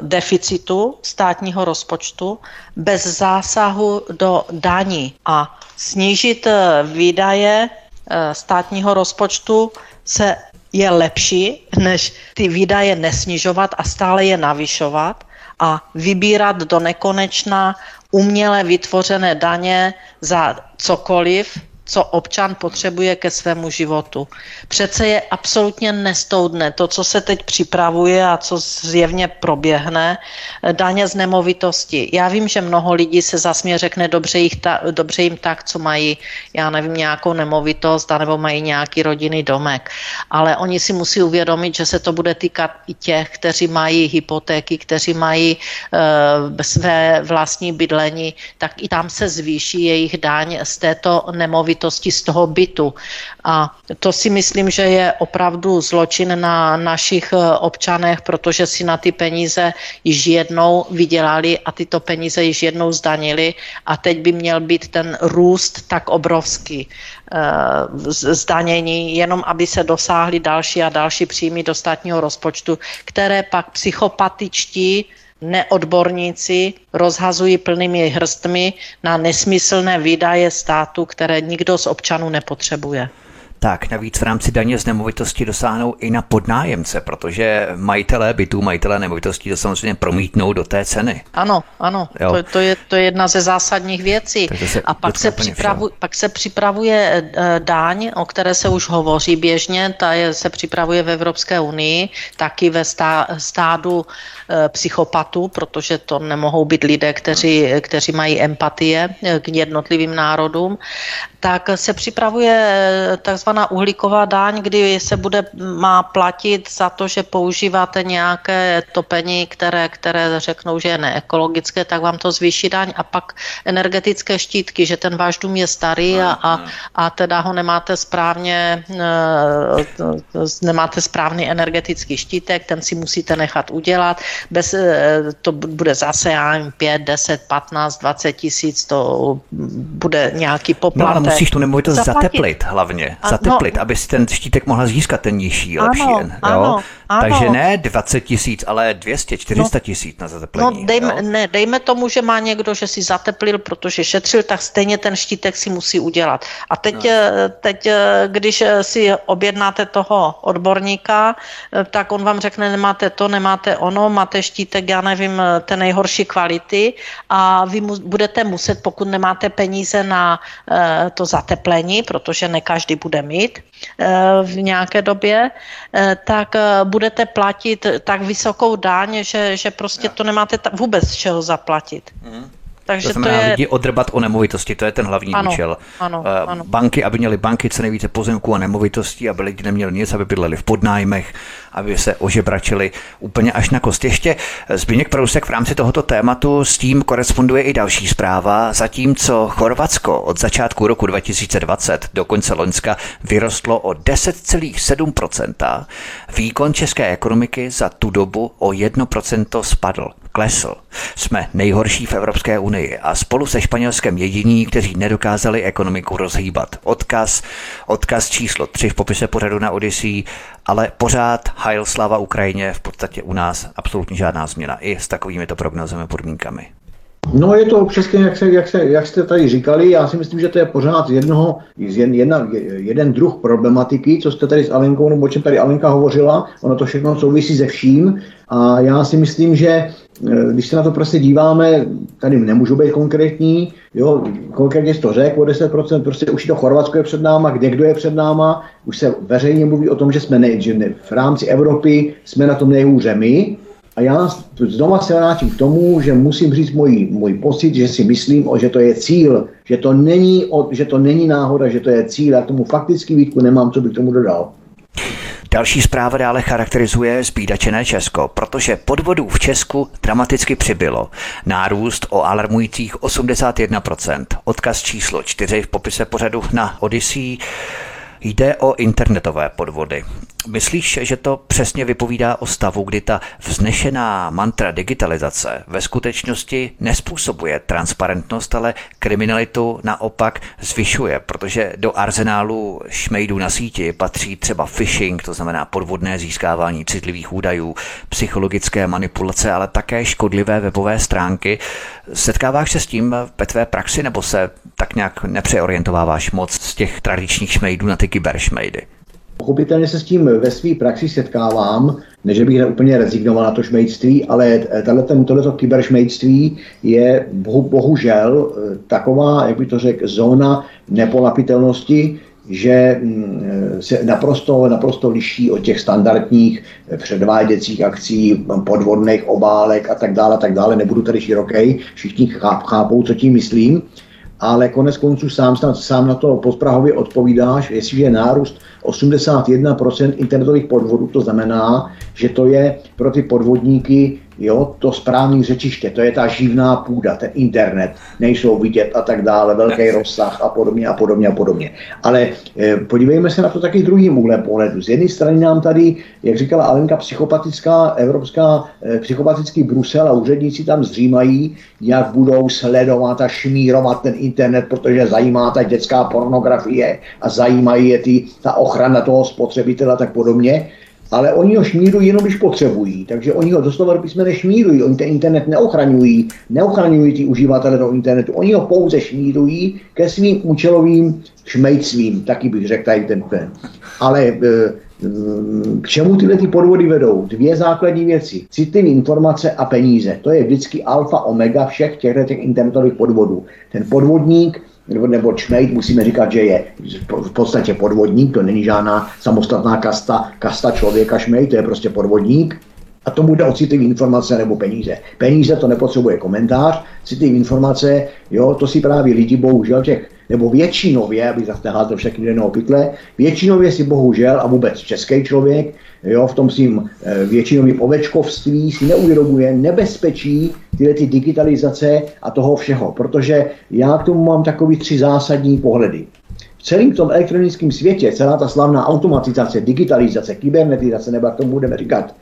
deficitu státního rozpočtu bez zásahu do daní a snížit výdaje státního rozpočtu se je lepší, než ty výdaje nesnižovat a stále je navyšovat a vybírat do nekonečna uměle vytvořené daně za cokoliv, co občan potřebuje ke svému životu. Přece je absolutně nestoudné to, co se teď připravuje a co zjevně proběhne, daně z nemovitosti. Já vím, že mnoho lidí se zasmě řekne, dobře, jich ta, dobře jim tak, co mají, já nevím, nějakou nemovitost, anebo mají nějaký rodinný domek. Ale oni si musí uvědomit, že se to bude týkat i těch, kteří mají hypotéky, kteří mají e, své vlastní bydlení, tak i tam se zvýší jejich daň z této nemovitosti nemovitosti z toho bytu. A to si myslím, že je opravdu zločin na našich eh, občanech, protože si na ty peníze již jednou vydělali a tyto peníze již jednou zdanili a teď by měl být ten růst tak obrovský eh, zdanění, jenom aby se dosáhly další a další příjmy do státního rozpočtu, které pak psychopatičtí neodborníci rozhazují plnými hrstmi na nesmyslné výdaje státu, které nikdo z občanů nepotřebuje. Tak navíc v rámci daně z nemovitosti dosáhnou i na podnájemce, protože majitelé bytů, majitelé nemovitostí to samozřejmě promítnou do té ceny. Ano, ano, to, to, je, to je jedna ze zásadních věcí. A pak se, připravu, pak se připravuje e, daň, o které se už hovoří běžně, ta je, se připravuje v Evropské unii, taky ve stá, stádu psychopatů, protože to nemohou být lidé, kteří, kteří mají empatie k jednotlivým národům tak se připravuje eh, takzvaná uhlíková daň, kdy se bude má platit za to, že používáte nějaké topení, které, které řeknou, že je neekologické, tak vám to zvýší daň a pak energetické štítky, že ten váš dům je starý a, a, a teda ho nemáte správně, eh, nemáte správný energetický štítek, ten si musíte nechat udělat, bez, eh, to bude zase, já nevím, 5, 10, 15, 20 tisíc, to bude nějaký poplatek. No, musíš tu nemovitost zaplatit. zateplit hlavně. A, zateplit, no, aby si ten štítek mohla získat ten nižší, lepší. Ano, jo? Ano. Takže ne 20 tisíc, ale 200, 400 no, tisíc na zateplení. No dejme, ne, dejme tomu, že má někdo, že si zateplil, protože šetřil, tak stejně ten štítek si musí udělat. A teď, no. Eh, teď eh, když eh, si objednáte toho odborníka, tak on vám řekne, nemáte to, nemáte ono, máte štítek, já nevím, té nejhorší kvality a vy mu, budete muset, pokud nemáte peníze na to zateplení, protože ne každý bude mít v nějaké době, tak budete platit tak vysokou dáň, že, že prostě to nemáte ta, vůbec z čeho zaplatit. Mm. Takže to znamená to je... lidi odrbat o nemovitosti, to je ten hlavní ano, účel. Ano, eh, ano. Banky, aby měly banky co nejvíce pozemků a nemovitostí, aby lidi neměli nic, aby bydleli v podnájmech, aby se ožebračili úplně až na kost. Ještě Zbigněk Prousek v rámci tohoto tématu s tím koresponduje i další zpráva, zatímco Chorvatsko od začátku roku 2020 do konce Loňska vyrostlo o 10,7%, výkon české ekonomiky za tu dobu o 1% spadl klesl. Jsme nejhorší v Evropské unii a spolu se Španělskem jediní, kteří nedokázali ekonomiku rozhýbat. Odkaz, odkaz číslo 3 v popise pořadu na Odyssey, ale pořád Heil slava Ukrajině, v podstatě u nás absolutně žádná změna i s takovými to prognozemi podmínkami. No je to přesně, jak, se, jak, se, jak jste tady říkali, já si myslím, že to je pořád jednoho, jedna, jeden druh problematiky, co jste tady s Alenkou, nebo o čem tady Alenka hovořila, ono to všechno souvisí se vším a já si myslím, že když se na to prostě díváme, tady nemůžu být konkrétní, jo, konkrétně to řekl o 10%, prostě už to Chorvatsko je před náma, kde kdo je před náma, už se veřejně mluví o tom, že jsme ne, že ne, v rámci Evropy jsme na tom nejhůře my, a já znova se vrátím k tomu, že musím říct můj, můj pocit, že si myslím, že to je cíl, že to není, že to není náhoda, že to je cíl. Já tomu fakticky výtku nemám, co bych tomu dodal. Další zpráva dále charakterizuje zbídačené Česko, protože podvodů v Česku dramaticky přibylo. Nárůst o alarmujících 81%. Odkaz číslo 4 v popise pořadu na Odyssey. Jde o internetové podvody. Myslíš, že to přesně vypovídá o stavu, kdy ta vznešená mantra digitalizace ve skutečnosti nespůsobuje transparentnost, ale kriminalitu naopak zvyšuje, protože do arzenálu šmejdů na síti patří třeba phishing, to znamená podvodné získávání citlivých údajů, psychologické manipulace, ale také škodlivé webové stránky. Setkáváš se s tím ve tvé praxi nebo se tak nějak nepřeorientováváš moc z těch tradičních šmejdů na ty kyberšmejdy? Pochopitelně se s tím ve své praxi setkávám, než bych úplně rezignoval na to šmejdství, ale tohleto kyberšmejdství je bohu, bohužel eh, taková, jak by to řekl, zóna nepolapitelnosti, že mm, se naprosto, naprosto liší od těch standardních předváděcích akcí, podvodných obálek a tak dále, tak dále. Nebudu tady široký, všichni chápou, co tím myslím ale konec konců sám, sám na to podprahově odpovídáš, jestliže je nárůst 81% internetových podvodů, to znamená, že to je pro ty podvodníky jo, to správné řečiště, to je ta živná půda, ten internet, nejsou vidět a tak dále, velký rozsah a podobně a podobně a podobně. Ale e, podívejme se na to taky druhým úhlem pohledu. Z jedné strany nám tady, jak říkala Alenka, psychopatická evropská, e, psychopatický Brusel a úředníci tam zřímají, jak budou sledovat a šmírovat ten internet, protože zajímá ta dětská pornografie a zajímají je ty, ta ochrana toho spotřebitele a tak podobně ale oni ho šmírují jenom, když potřebují. Takže oni ho doslova do písmene šmírují, oni ten internet neochraňují, neochraňují ty uživatele do internetu, oni ho pouze šmírují ke svým účelovým šmejctvím, taky bych řekl tady ten ten. Ale e, k čemu tyhle ty podvody vedou? Dvě základní věci. Citlivé informace a peníze. To je vždycky alfa omega všech těchto těch internetových podvodů. Ten podvodník nebo, nebo čmejt, musíme říkat, že je v podstatě podvodník, to není žádná samostatná kasta, kasta člověka šmejt, to je prostě podvodník. A tomu jde o citlivé informace nebo peníze. Peníze to nepotřebuje komentář, citlivé informace, jo, to si právě lidi bohužel těch, nebo většinově, abych zase to všechny jednoho pytle, většinově si bohužel a vůbec český člověk jo, v tom svým eh, většinovým ovečkovství si neuvědomuje nebezpečí tyhle ty digitalizace a toho všeho, protože já k tomu mám takový tři zásadní pohledy. V celém tom elektronickém světě, celá ta slavná automatizace, digitalizace, kybernetizace, nebo jak tomu budeme říkat,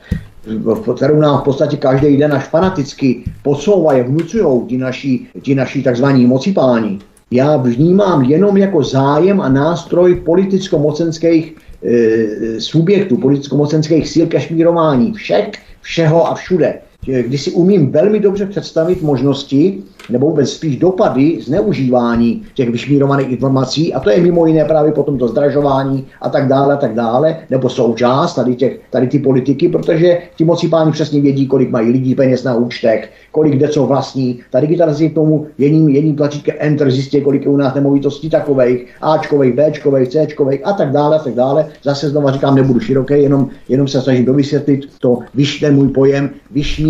kterou nám v podstatě každý den až fanaticky podsouvají, vnucují ti naši, ti naši takzvaní mocipáni, já vnímám jenom jako zájem a nástroj politicko-mocenských e, subjektů, politicko-mocenských síl kašmírování všech, všeho a všude. Když si umím velmi dobře představit možnosti, nebo vůbec spíš dopady zneužívání těch vyšmírovaných informací, a to je mimo jiné právě potom to zdražování a tak dále, a tak dále, nebo součást tady, těch, tady ty politiky, protože ti moci páni přesně vědí, kolik mají lidí peněz na účtech, kolik kde co vlastní. Ta digitalizace k tomu jedním, jedním tlačítkem Enter zjistí, kolik je u nás nemovitostí takových, Ačkových, Bčkových, Cčkových a tak dále, a tak dále. Zase znova říkám, nebudu široký, jenom, jenom se snažím dovysvětlit to, vyš, ten můj pojem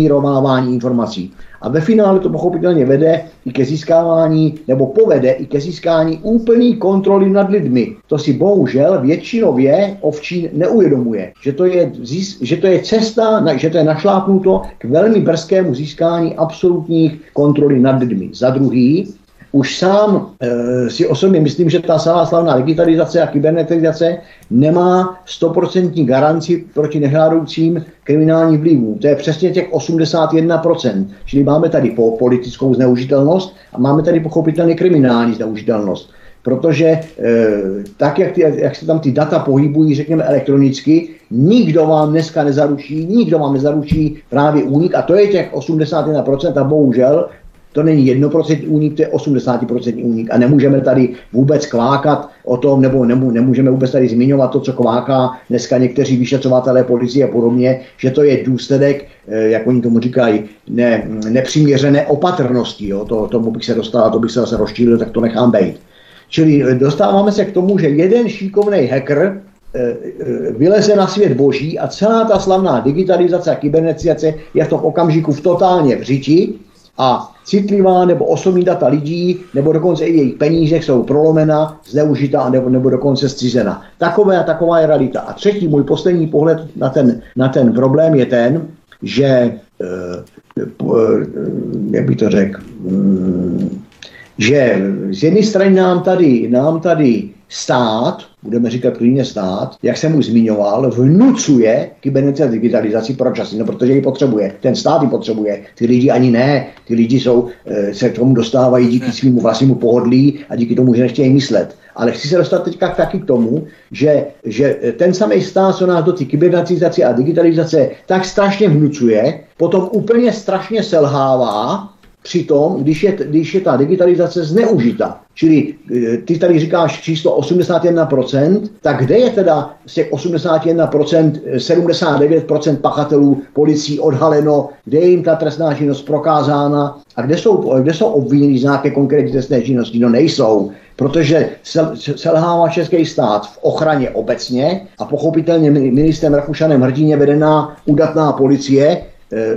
vyšmírovávání informací. A ve finále to pochopitelně vede i ke získávání, nebo povede i ke získání úplný kontroly nad lidmi. To si bohužel většinově ovčí neuvědomuje, že to je, že to je cesta, že to je našlápnuto k velmi brzkému získání absolutních kontroly nad lidmi. Za druhý, už sám e, si osobně myslím, že ta celá slavná digitalizace a kybernetizace nemá stoprocentní garanci proti nežádoucím kriminálním vlivům. To je přesně těch 81%. Čili máme tady po politickou zneužitelnost a máme tady pochopitelně kriminální zneužitelnost. Protože e, tak, jak, ty, jak se tam ty data pohybují, řekněme elektronicky, nikdo vám dneska nezaručí, nikdo vám nezaručí právě únik a to je těch 81% a bohužel to není 1% únik, to je 80% únik. A nemůžeme tady vůbec kvákat o tom, nebo nemůžeme vůbec tady zmiňovat to, co kváká dneska někteří vyšetřovatelé policie a podobně, že to je důsledek, eh, jak oni tomu říkají, ne, nepřiměřené opatrnosti. Jo? To, tomu bych se dostal, to bych se zase rozčílil, tak to nechám být. Čili eh, dostáváme se k tomu, že jeden šikovný hacker eh, vyleze na svět boží a celá ta slavná digitalizace a kybernetizace je v tom okamžiku v totálně v a citlivá nebo osobní data lidí, nebo dokonce i jejich peníze jsou prolomena, zneužita, nebo, nebo dokonce zcizena. Takové a taková je realita. A třetí, můj poslední pohled na ten, na ten problém je ten, že, eh, eh, jak bych to řekl, mm, že z jedné strany nám tady, nám tady stát, budeme říkat klidně stát, jak jsem už zmiňoval, vnucuje kybernetizaci digitalizaci. Proč asi? No, protože ji potřebuje. Ten stát ji potřebuje. Ty lidi ani ne. Ty lidi jsou, eh, se k tomu dostávají díky svým vlastnímu pohodlí a díky tomu, že nechtějí myslet. Ale chci se dostat teďka taky k tomu, že, že ten samý stát, co nás do té kybernetizace a digitalizace tak strašně vnucuje, potom úplně strašně selhává přitom, když je, když je ta digitalizace zneužita. Čili eh, ty tady říkáš číslo 81%, tak kde je teda z těch 81% 79% pachatelů policií odhaleno, kde je jim ta trestná činnost prokázána a kde jsou, kde jsou obviněni z nějaké konkrétní trestné činnosti? No nejsou protože selhává český stát v ochraně obecně a pochopitelně ministrem Rakušanem Hrdině vedená udatná policie,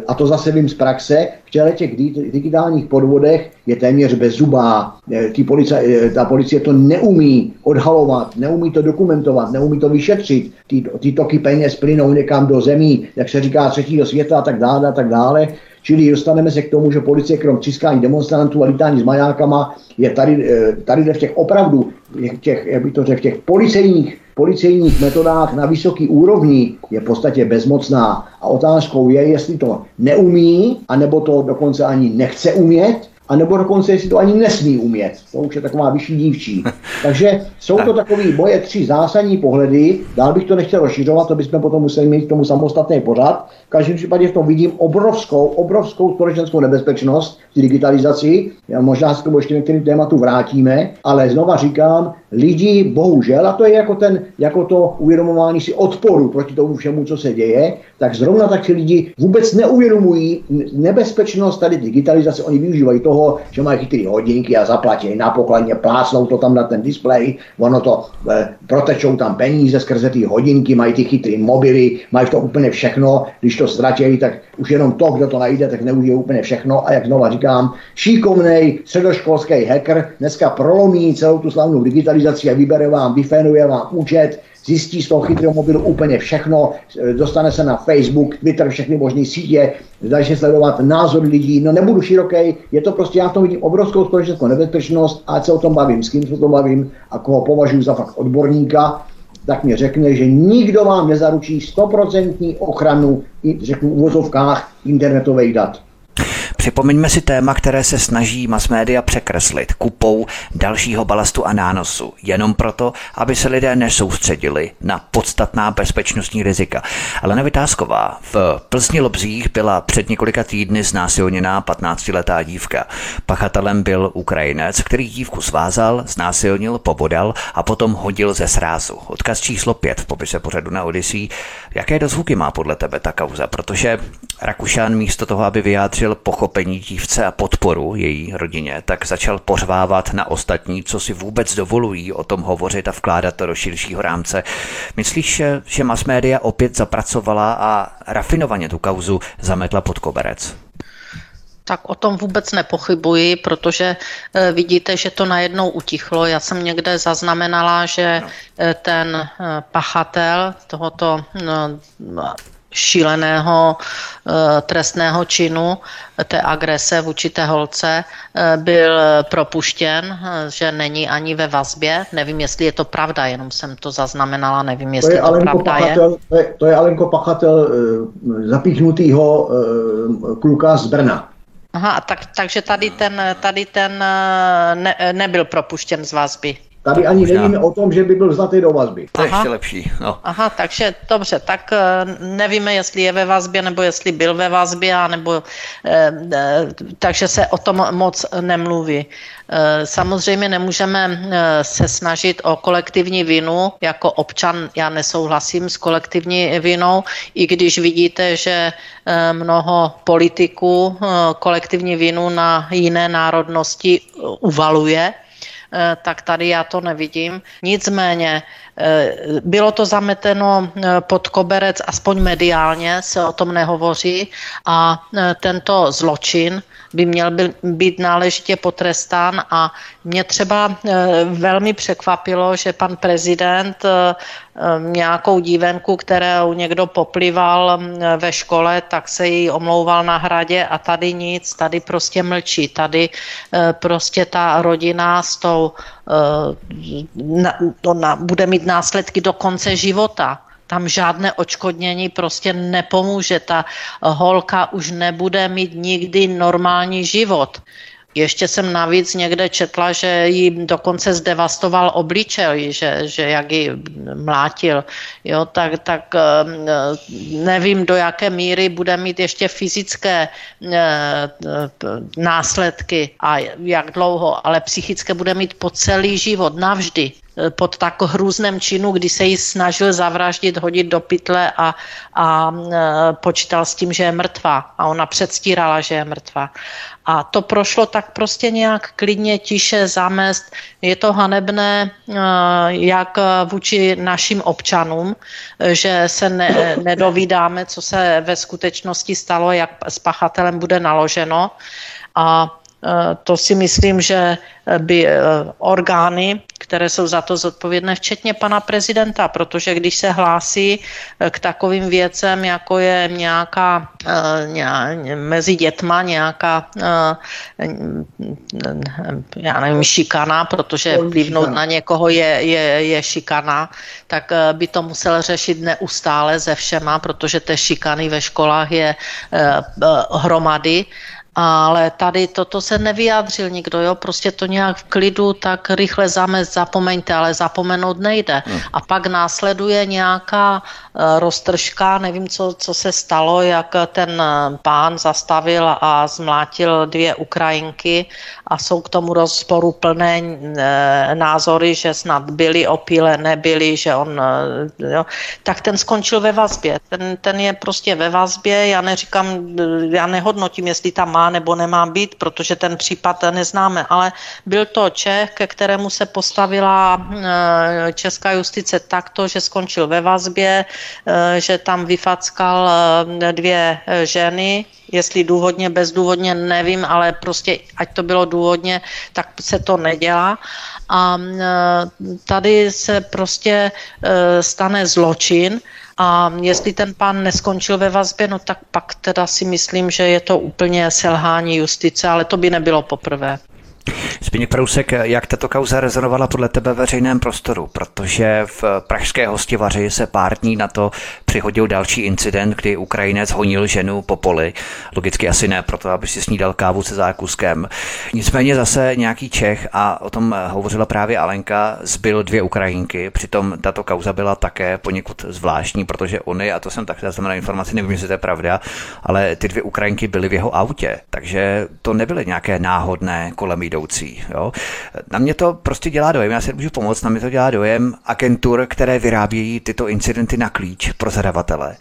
a to zase vím z praxe, v těch digitálních podvodech je téměř bezzubá. Eh, Ty policie, eh, ta policie to neumí odhalovat, neumí to dokumentovat, neumí to vyšetřit. Ty, ty toky peněz plynou někam do zemí, jak se říká, třetího světa a tak dále a tak dále. Čili dostaneme se k tomu, že policie krom třískání demonstrantů a lítání s majákama je tady, tady v těch opravdu, těch, jak by to řekl, těch policejních policejních metodách na vysoký úrovni je v podstatě bezmocná. A otázkou je, jestli to neumí, anebo to dokonce ani nechce umět, a nebo dokonce, jestli to ani nesmí umět. To už je taková vyšší dívčí. *laughs* Takže jsou to takové moje tři zásadní pohledy. Dál bych to nechtěl rozšiřovat, to bychom potom museli mít k tomu samostatný pořad. V každém případě v tom vidím obrovskou, obrovskou společenskou nebezpečnost v digitalizaci. Možná se k tomu ještě některým tématu vrátíme, ale znova říkám, lidi bohužel, a to je jako, ten, jako to uvědomování si odporu proti tomu všemu, co se děje, tak zrovna tak si lidi vůbec neuvědomují nebezpečnost tady digitalizace. Oni využívají toho, že mají chytré hodinky a zaplatí na pokladně, plásnou to tam na ten displej, ono to e, protečou tam peníze skrze ty hodinky, mají ty chytré mobily, mají to úplně všechno. Když to ztratí, tak už jenom to, kdo to najde, tak neužije úplně všechno. A jak znova říkám, šikovný středoškolský hacker dneska prolomí celou tu slavnou digitalizaci a vybere vám, vyfénuje vám účet, zjistí z toho chytrého mobilu úplně všechno, dostane se na Facebook, Twitter, všechny možné sítě, začne sledovat názor lidí, no nebudu široký, je to prostě, já v tom vidím obrovskou společenskou nebezpečnost, ať se o tom bavím, s kým se o tom bavím a koho považuji za fakt odborníka, tak mě řekne, že nikdo vám nezaručí stoprocentní ochranu, řeknu v uvozovkách, internetových dat. Připomeňme si téma, které se snaží mass media překreslit kupou dalšího balastu a nánosu, jenom proto, aby se lidé nesoustředili na podstatná bezpečnostní rizika. Ale Nevytázková v Plzni Lobzích byla před několika týdny znásilněná 15-letá dívka. Pachatelem byl Ukrajinec, který dívku svázal, znásilnil, pobodal a potom hodil ze srázu. Odkaz číslo 5 v popise pořadu na Odyssey. Jaké dozvuky má podle tebe ta kauza? Protože Rakušan místo toho, aby vyjádřil pochopení dívce a podporu její rodině, tak začal pořvávat na ostatní, co si vůbec dovolují o tom hovořit a vkládat to do širšího rámce. Myslíš, že mass media opět zapracovala a rafinovaně tu kauzu zametla pod koberec? Tak o tom vůbec nepochybuji, protože e, vidíte, že to najednou utichlo. Já jsem někde zaznamenala, že e, ten e, pachatel tohoto no, šíleného e, trestného činu, té agrese vůči té holce, e, byl propuštěn, e, že není ani ve vazbě. Nevím, jestli je to pravda, jenom jsem to zaznamenala, nevím, jestli to, je to Alenko pravda pachatel, je. To je. To je Alenko Pachatel zapíchnutýho kluka z Brna. Aha, tak, takže tady ten, tady ten ne, nebyl propuštěn z vazby. Tady ani Možná. nevíme o tom, že by byl vzatý do vazby. To je ještě lepší. No. Aha, takže dobře, tak eh, nevíme, jestli je ve vazbě, nebo jestli byl ve vazbě, nebo, eh, eh, takže se o tom moc nemluví. Eh, samozřejmě nemůžeme se snažit o kolektivní vinu. Jako občan já nesouhlasím s kolektivní vinou, i když vidíte, že mnoho politiků kolektivní vinu na jiné národnosti uvaluje tak tady já to nevidím. Nicméně eh, bylo to zameteno eh, pod koberec, aspoň mediálně se o tom nehovoří a tento zločin by měl být náležitě potrestán a mě třeba velmi překvapilo, že pan prezident nějakou dívenku, kterou někdo poplival ve škole, tak se jí omlouval na hradě a tady nic, tady prostě mlčí. Tady prostě ta rodina s tou, to na, bude mít následky do konce života tam žádné očkodnění prostě nepomůže. Ta holka už nebude mít nikdy normální život. Ještě jsem navíc někde četla, že jí dokonce zdevastoval obličej, že, že jak ji mlátil. Jo, tak, tak nevím, do jaké míry bude mít ještě fyzické následky a jak dlouho, ale psychické bude mít po celý život, navždy. Pod tak hrůzném činu, kdy se jí snažil zavraždit, hodit do pytle a, a e, počítal s tím, že je mrtvá. A ona předstírala, že je mrtvá. A to prošlo tak prostě nějak klidně, tiše, zamest. Je to hanebné e, jak vůči našim občanům, že se ne, nedovídáme, co se ve skutečnosti stalo, jak s pachatelem bude naloženo. A to si myslím, že by eh, orgány, které jsou za to zodpovědné, včetně pana prezidenta, protože když se hlásí eh, k takovým věcem, jako je nějaká mezi dětma nějaká já nevím, šikana, protože vlivnout na někoho je, je, je šikana, tak by to musel řešit neustále ze všema, protože té šikany ve školách je hromady ale tady toto se nevyjádřil nikdo, jo, prostě to nějak v klidu, tak rychle zamest, zapomeňte, ale zapomenout nejde. Hmm. A pak následuje nějaká uh, roztržka, nevím, co, co se stalo, jak ten eh, pán zastavil a zmlátil dvě Ukrajinky a jsou k tomu rozporu plné uh, názory, že snad byli opile, nebyli, že on, uh, jo, tak ten skončil ve vazbě. Ten, ten je prostě ve vazbě, já neříkám, já nehodnotím, jestli tam má nebo nemá být, protože ten případ neznáme, ale byl to Čech, ke kterému se postavila eh, česká justice takto, že skončil ve vazbě, eh, že tam vyfackal eh, dvě ženy, jestli důvodně, bezdůvodně, nevím, ale prostě ať to bylo důvodně, tak se to nedělá. A tady se prostě stane zločin, a jestli ten pán neskončil ve vazbě, no tak pak teda si myslím, že je to úplně selhání justice, ale to by nebylo poprvé. Zbigněk Prousek, jak tato kauza rezonovala podle tebe veřejném prostoru? Protože v pražské hostivaři se pár dní na to přihodil další incident, kdy Ukrajinec honil ženu po poli. Logicky asi ne proto, aby si snídal kávu se zákuskem. Nicméně zase nějaký Čech, a o tom hovořila právě Alenka, zbyl dvě Ukrajinky. Přitom tato kauza byla také poněkud zvláštní, protože oni, a to jsem také znamená informaci, nevím, jestli to je pravda, ale ty dvě Ukrajinky byly v jeho autě. Takže to nebyly nějaké náhodné kolem jdoucí. Jo? Na mě to prostě dělá dojem, já si můžu pomoct, na mě to dělá dojem agentur, které vyrábějí tyto incidenty na klíč pro zadavatele,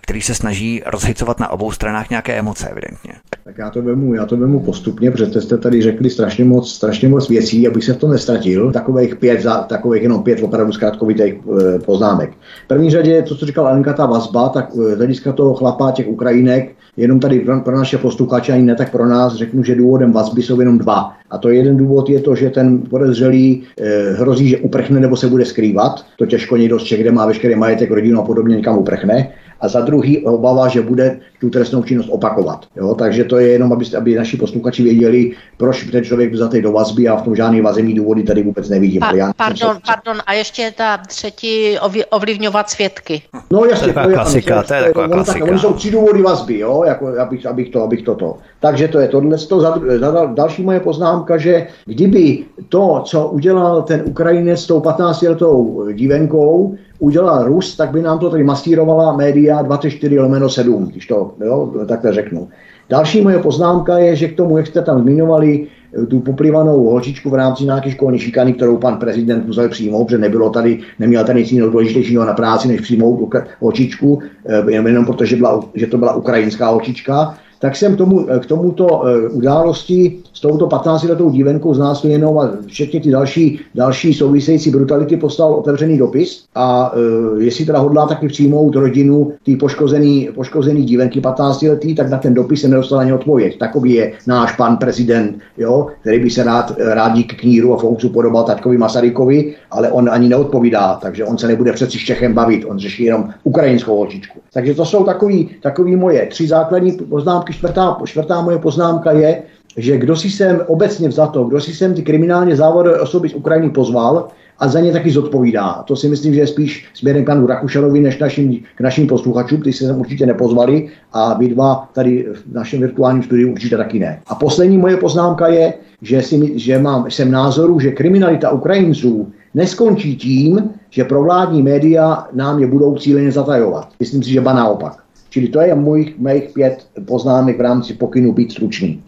který se snaží rozhicovat na obou stranách nějaké emoce, evidentně. Tak já to vemu, já to vemu postupně, protože jste tady řekli strašně moc, strašně moc věcí, abych se v tom nestratil. Takových pět, takových jenom pět opravdu zkrátkovitých eh, poznámek. V první řadě to, co říkal Alenka, ta vazba, tak eh, z hlediska toho chlapa, těch Ukrajinek, jenom tady pro, pro naše posluchače, ani ne tak pro nás, řeknu, že důvodem vazby jsou jenom dva. A to jeden důvod je to, že ten podezřelý eh, hrozí, že uprchne nebo se bude skrývat. To těžko někdo z Čech, kde má veškerý majetek, rodinu a podobně, někam uprchne a za druhý obava, že bude tu trestnou činnost opakovat. Jo? Takže to je jenom, aby, aby naši posluchači věděli, proč ten člověk vzatý do vazby a v tom žádný vazemní důvody tady vůbec nevidím. Pa, já pardon, se... pardon, a ještě ta třetí ovlivňovat svědky. No jasně, to je klasika, to je taková klasika. Oni jsou tři důvody vazby, jo? Jako, abych, abych, to, abych toto. Takže to je tohle. To za, za další moje poznámka, že kdyby to, co udělal ten Ukrajinec s tou 15-letou dívenkou, udělal Rus, tak by nám to tady masírovala média 24 lomeno 7, když to jo, takhle řeknu. Další moje poznámka je, že k tomu, jak jste tam zmiňovali, eh, tu poplivanou holčičku v rámci nějaké školní šikany, kterou pan prezident musel přijmout, protože nebylo tady, neměl tady nic jiného důležitějšího na práci, než přijmout holčičku, eh, jenom protože byla, že to byla ukrajinská holčička, tak jsem k, tomu, k tomuto eh, události s touto 15-letou dívenkou z nás jenom a včetně ty další, další související brutality poslal otevřený dopis a e, jestli teda hodlá taky přijmout rodinu té poškozený, poškozený dívenky 15 letý, tak na ten dopis se nedostal ani odpověď. Takový je náš pan prezident, jo, který by se rád, rád díky kníru a Foucu podobal taťkovi Masarykovi, ale on ani neodpovídá, takže on se nebude přeci s Čechem bavit, on řeší jenom ukrajinskou holčičku. Takže to jsou takový, takový moje tři základní poznámky. Čtvrtá, čtvrtá moje poznámka je, že kdo si sem obecně vzato, kdo si sem ty kriminálně závodové osoby z Ukrajiny pozval, a za ně taky zodpovídá. To si myslím, že je spíš směrem k panu Rakušanovi než našim, k našim posluchačům, kteří se sem určitě nepozvali a vy dva tady v našem virtuálním studiu určitě taky ne. A poslední moje poznámka je, že, si, že mám, jsem názoru, že kriminalita Ukrajinců neskončí tím, že provládní média nám je budou cíleně zatajovat. Myslím si, že ba naopak. Čili to je mojich, mých pět poznámek v rámci pokynu být stručný.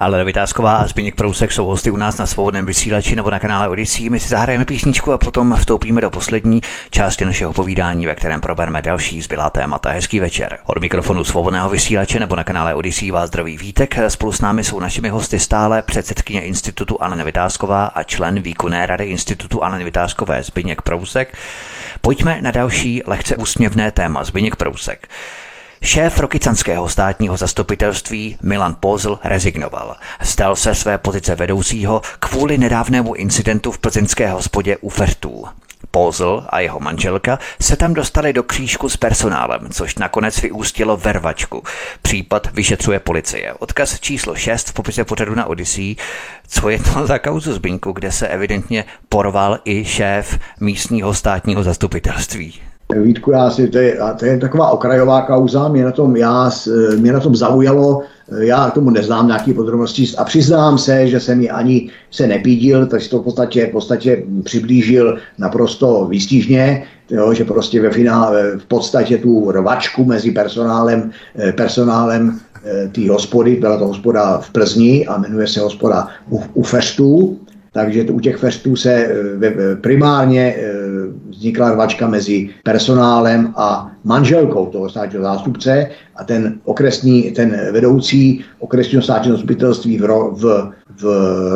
Ale Vytázková a Zbigněk Prousek jsou hosty u nás na svobodném vysílači nebo na kanále Odisí. My si zahrajeme písničku a potom vstoupíme do poslední části našeho povídání, ve kterém probereme další zbylá témata. Hezký večer. Od mikrofonu svobodného vysílače nebo na kanále Odisí vás zdraví Vítek. Spolu s námi jsou našimi hosty stále předsedkyně Institutu Anna Vytázková a člen výkonné rady Institutu Anna Vytázkové Zbigněk Prousek. Pojďme na další lehce úsměvné téma. Zbigněk Prousek. Šéf Rokycanského státního zastupitelství Milan Pozl rezignoval. Stal se své pozice vedoucího kvůli nedávnému incidentu v plzeňské hospodě u Fertů. Pozl a jeho manželka se tam dostali do křížku s personálem, což nakonec vyústilo vervačku. Případ vyšetřuje policie. Odkaz číslo 6 v popise pořadu na Odyssey. Co je to za kauzu Zbyňku, kde se evidentně porval i šéf místního státního zastupitelství? Vítku, já si, to je, to je taková okrajová kauza, mě na tom, já, mě na tom zaujalo, já tomu neznám nějaké podrobnosti a přiznám se, že jsem ji ani se nepídil, takže to v podstatě, v podstatě přiblížil naprosto výstižně, jo, že prostě ve finále, v podstatě tu rvačku mezi personálem, eh, personálem eh, té hospody, byla to hospoda v Plzni a jmenuje se hospoda u, u Festů, takže u těch festů se eh, primárně eh, vznikla rvačka mezi personálem a manželkou toho státního zástupce a ten okresní, ten vedoucí okresního státního zastupitelství v, v, v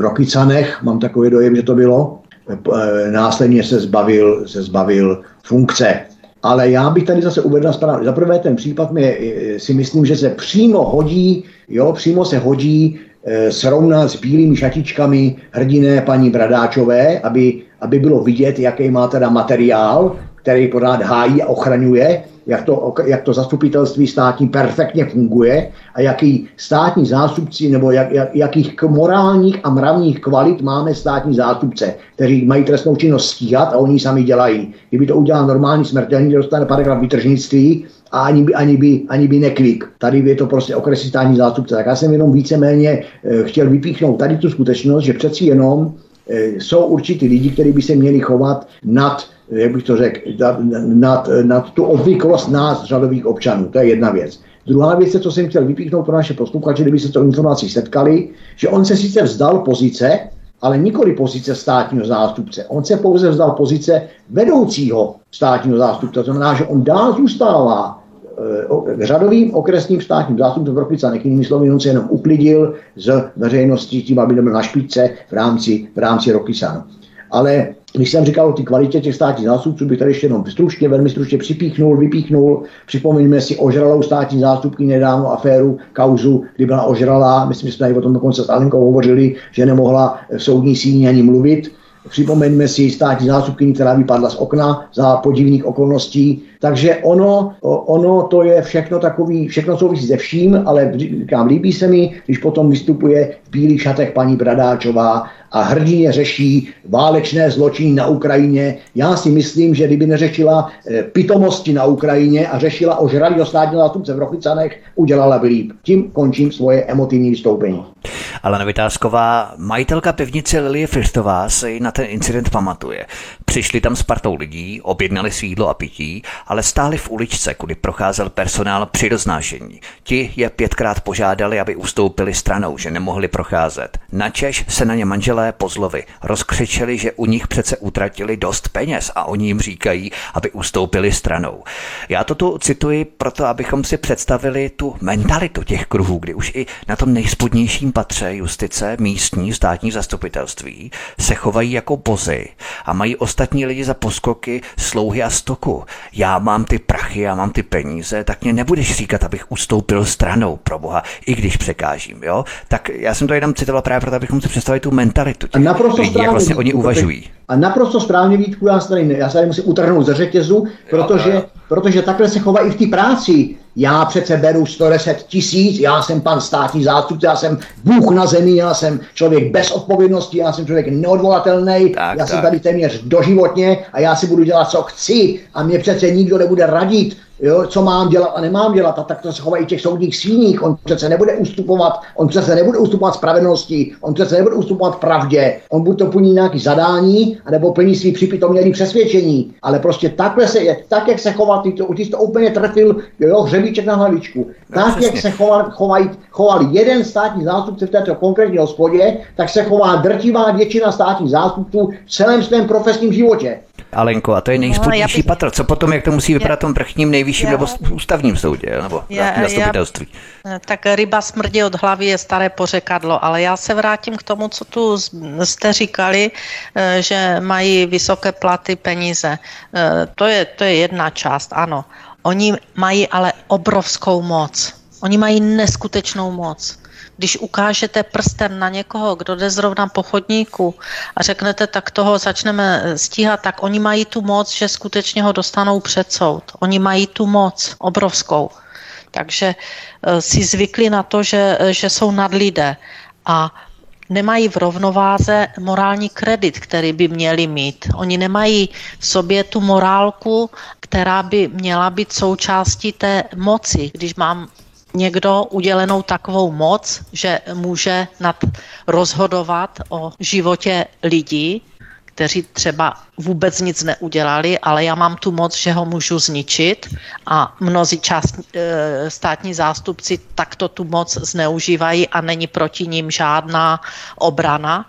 Rokycanech, mám takový dojem, že to bylo, eh, následně se zbavil, se zbavil funkce. Ale já bych tady zase uvedl správně. Za prvé ten případ mi si myslím, že se přímo hodí, jo, přímo se hodí srovnat s bílými šatičkami hrdiné paní Bradáčové, aby, aby bylo vidět, jaký má teda materiál, který pořád hájí a ochraňuje, jak to, jak to zastupitelství státní perfektně funguje a jaký státní zástupci nebo jak, jak, jakých morálních a mravních kvalit máme státní zástupce, kteří mají trestnou činnost stíhat a oni sami dělají. Kdyby to udělal normální smrtelník, dostane paragraf vytržnictví, a ani by, ani by, ani by neklik. Tady je to prostě okresní státní zástupce. Tak já jsem jenom víceméně e, chtěl vypíchnout tady tu skutečnost, že přeci jenom e, jsou určitý lidi, kteří by se měli chovat nad, jak bych to řekl, nad, nad, tu obvyklost nás, řadových občanů. To je jedna věc. Druhá věc co jsem chtěl vypíchnout pro naše posluchače, kdyby se to informací setkali, že on se sice vzdal pozice, ale nikoli pozice státního zástupce. On se pouze vzdal pozice vedoucího státního zástupce. To znamená, že on dál zůstává Eh, řadovým okresním státním zástupcem Rokycanech, jinými slovy, on se jenom uklidil z veřejnosti tím, aby nebyl na špičce v rámci, v rámci Rokycan. Ale když jsem říkal o té kvalitě těch státních zástupců, bych tady ještě jenom stručně, velmi stručně připíchnul, vypíchnul. Připomeňme si ožralou státní zástupky nedávno aféru, kauzu, kdy byla ožralá. Myslím, že jsme tady o tom dokonce s Alenkou hovořili, že nemohla v soudní síni ani mluvit. Připomeňme si státní zástupkyni, která vypadla z okna za podivných okolností. Takže ono, ono to je všechno takový, všechno souvisí se vším, ale říkám, líbí se mi, když potom vystupuje v bílých šatech paní Bradáčová a hrdině řeší válečné zločiny na Ukrajině. Já si myslím, že kdyby neřešila eh, pitomosti na Ukrajině a řešila ožralý státního zástupce v Rochicanech, udělala by líp. Tím končím svoje emotivní vystoupení. Ale Vytázková, majitelka pivnice Lilie Fichtová se na ten incident pamatuje. Přišli tam s partou lidí, objednali si jídlo a pití, ale stáli v uličce, kudy procházel personál při roznášení. Ti je pětkrát požádali, aby ustoupili stranou, že nemohli procházet. Načež se na ně manželé Pozlovi rozkřičeli, že u nich přece utratili dost peněz a oni jim říkají, aby ustoupili stranou. Já to tu cituji proto, abychom si představili tu mentalitu těch kruhů, kdy už i na tom nejspodnějším patře justice, místní, státní zastupitelství se chovají jako bozy a mají ostatní lidi za poskoky, slouhy a stoku. Já mám ty prachy, já mám ty peníze, tak mě nebudeš říkat, abych ustoupil stranou, pro boha, i když překážím, jo? Tak já jsem to jenom citoval právě proto, abychom si představili tu mentalitu. Těch naprosto lidí, jak vlastně oni uvažují. A naprosto správně Vítku, já se tady, já se tady musím utrhnout ze řetězu, protože, protože takhle se chová i v té práci. Já přece beru 110 tisíc, já jsem pan státní zástupce, já jsem Bůh na zemi, já jsem člověk bez odpovědnosti, já jsem člověk neodvolatelný, já tak. jsem tady téměř doživotně a já si budu dělat, co chci a mě přece nikdo nebude radit, jo, co mám dělat a nemám dělat. A tak to se chovají těch soudních svíních. On přece nebude ustupovat, on přece nebude ustupovat spravedlnosti, on přece nebude ustupovat pravdě. On buď to plní nějaký zadání, anebo plní svý připitomělý přesvědčení. Ale prostě takhle se je, tak, jak se chová, ty to, ty to úplně trefil, jo, hřebíček na hlavičku. No, tak, jak se choval, chovají, choval jeden státní zástupce v této konkrétní hospodě, tak se chová drtivá většina státních zástupců v celém svém profesním životě. Alenko, a to je nejspodnější no, bych... patro. Co potom, jak to musí vypadat tom vrchním nejvyšším já... nebo ústavním soudě, nebo já, zastupitelství? Já... Tak ryba smrdí od hlavy je staré pořekadlo, ale já se vrátím k tomu, co tu jste říkali, eh, že mají vysoké platy, peníze. Eh, to je, to je jedna část, ano. Oni mají ale obrovskou moc. Oni mají neskutečnou moc když ukážete prstem na někoho, kdo jde zrovna po chodníku a řeknete, tak toho začneme stíhat, tak oni mají tu moc, že skutečně ho dostanou před soud. Oni mají tu moc obrovskou. Takže eh, si zvykli na to, že, že jsou nad lidé a nemají v rovnováze morální kredit, který by měli mít. Oni nemají v sobě tu morálku, která by měla být součástí té moci. Když mám někdo udělenou takovou moc, že může nad rozhodovat o životě lidí, kteří třeba vůbec nic neudělali, ale já mám tu moc, že ho můžu zničit a mnozí část, e, státní zástupci takto tu moc zneužívají a není proti ním žádná obrana,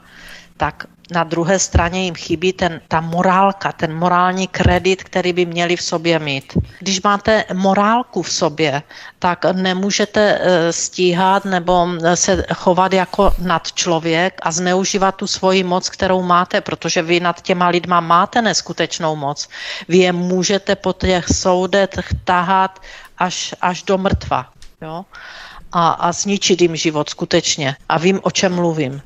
tak na druhé straně jim chybí ten, ta morálka, ten morální kredit, který by měli v sobě mít. Když máte morálku v sobě, tak nemůžete eh, stíhat nebo eh, se chovat jako nad člověk a zneužívat tu svoji moc, kterou máte, protože vy nad těma lidma máte neskutečnou moc. Vy je můžete po těch soudech tahat až, až do mrtva. Jo? A, a zničit jim život skutečně. A vím, o čem mluvím.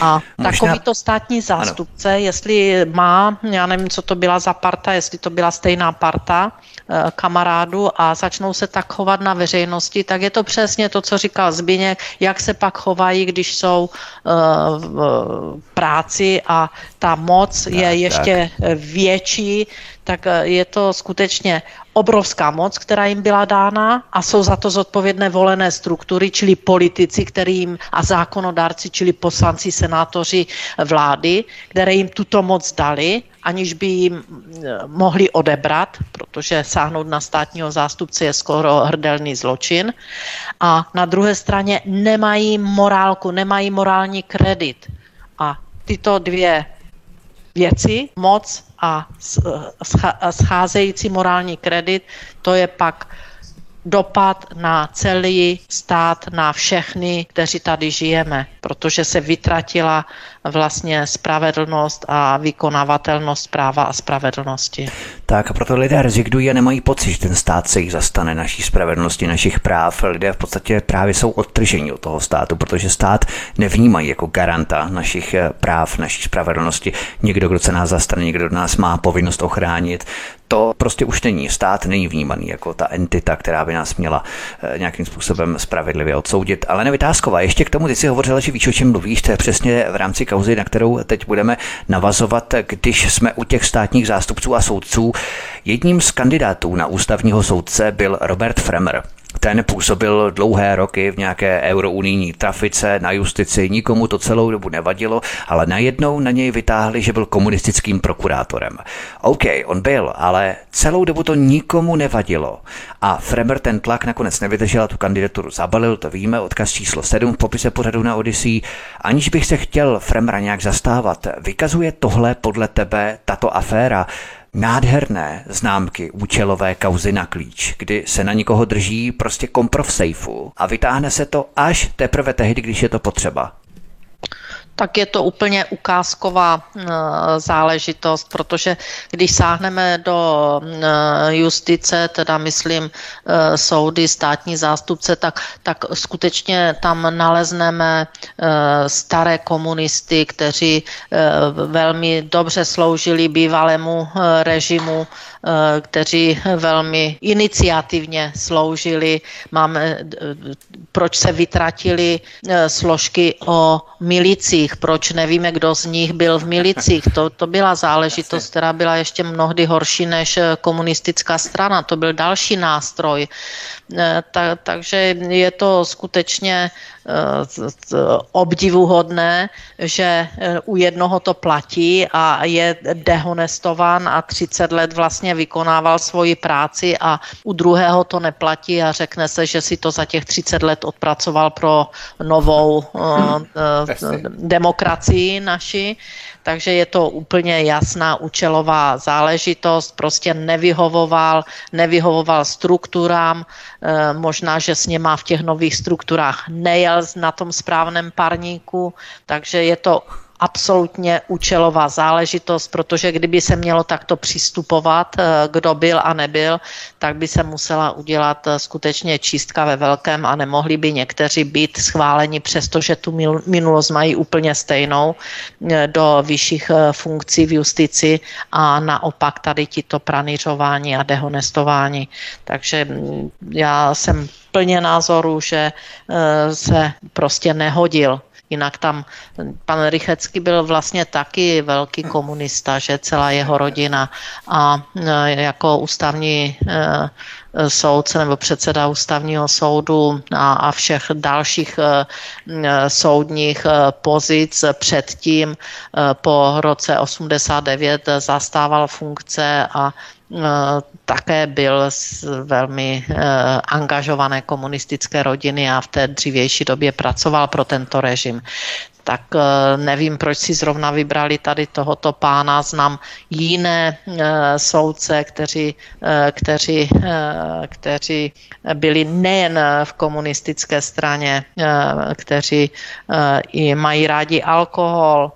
A Možná... takovýto státní zástupce, ano. jestli má, já nevím, co to byla za parta, jestli to byla stejná parta eh, kamarádu a začnou se tak chovat na veřejnosti, tak je to přesně to, co říkal Zbyněk, jak se pak chovají, když jsou eh, v práci a ta moc tak, je ještě tak. větší, tak eh, je to skutečně obrovská moc, která jim byla dána a jsou za to zodpovědné volené struktury, čili politici, kterým a zákonodárci, čili poslanci, senátoři vlády, které jim tuto moc dali, aniž by jim eh, mohli odebrat, protože sáhnout na státního zástupce je skoro hrdelný zločin. A na druhé straně nemají morálku, nemají morální kredit. A tyto dvě věci, moc a scházející morální kredit, to je pak dopad na celý stát, na všechny, kteří tady žijeme, protože se vytratila vlastně spravedlnost a vykonavatelnost práva a spravedlnosti. Tak a proto lidé rezignují a nemají pocit, že ten stát se jich zastane naší spravedlnosti, našich práv. Lidé v podstatě právě jsou odtrženi od toho státu, protože stát nevnímají jako garanta našich eh, práv, naší spravedlnosti. Někdo, kdo se nás zastane, někdo, kdo nás má povinnost ochránit. To prostě už není. Stát není vnímaný jako ta entita, která by nás měla eh, nějakým způsobem spravedlivě odsoudit. Ale nevytázková, ještě k tomu, ty jsi hovořila, že víš, o čem mluvíš, to je přesně v rámci kauzy, na kterou teď budeme navazovat, když jsme u těch státních zástupců a soudců. Jedním z kandidátů na ústavního soudce byl Robert Fremer. Ten působil dlouhé roky v nějaké eurounijní trafice na justici, nikomu to celou dobu nevadilo, ale najednou na něj vytáhli, že byl komunistickým prokurátorem. OK, on byl, ale celou dobu to nikomu nevadilo. A Fremer ten tlak nakonec nevydržel a tu kandidaturu zabalil, to víme, odkaz číslo 7 v popise pořadu na Odyssey. Aniž bych se chtěl Fremera nějak zastávat, vykazuje tohle podle tebe tato aféra nádherné známky účelové kauzy na klíč, kdy se na nikoho drží prostě kompro v sejfu a vytáhne se to až teprve tehdy, když je to potřeba. Tak je to úplně ukázková eh, záležitost, protože když sáhneme do eh, justice, teda myslím eh, soudy, státní zástupce, tak, tak skutečně tam nalezneme staré komunisty, kteří velmi dobře sloužili bývalému režimu, kteří velmi iniciativně sloužili. Máme, proč se vytratili složky o milicích, proč nevíme, kdo z nich byl v milicích. To, to byla záležitost, která byla ještě mnohdy horší než komunistická strana. To byl další nástroj. Eh, ta, takže je to skutečně eh, obdivuhodné, že eh, u jednoho to platí a je dehonestovan a 30 let vlastně vykonával svoji práci a u druhého to neplatí a řekne se, že si to za těch 30 let odpracoval pro novou demokracii naši takže je to úplně jasná účelová záležitost, prostě nevyhovoval, nevyhovoval strukturám, eh, možná, že s něma v těch nových strukturách nejel na tom správném parníku, takže je to absolutně účelová záležitost, protože kdyby se mělo takto přistupovat, eh, kdo byl a nebyl, tak by se musela udělat eh, skutečně čistka ve velkém a nemohli by někteří být schváleni, přestože tu minulost mají úplně stejnou eh, do vyšších funkcí v justici a naopak tady tito praniřování a dehonestování. Takže mm, já jsem plně názoru, že se prostě nehodil Jinak tam pan Rychecký byl vlastně taky velký komunista, že celá jeho rodina a e, jako ústavní e, soudce nebo předseda ústavního soudu a, a všech dalších e, soudních pozic předtím po roce 89 zastával funkce a také byl z velmi eh, angažované komunistické rodiny a v té dřívější době pracoval pro tento režim tak eh, nevím, proč si zrovna vybrali tady tohoto pána. Znám jiné eh, soudce, kteří, kteří, kteří byli nejen v komunistické straně, kteří i mají rádi alkohol,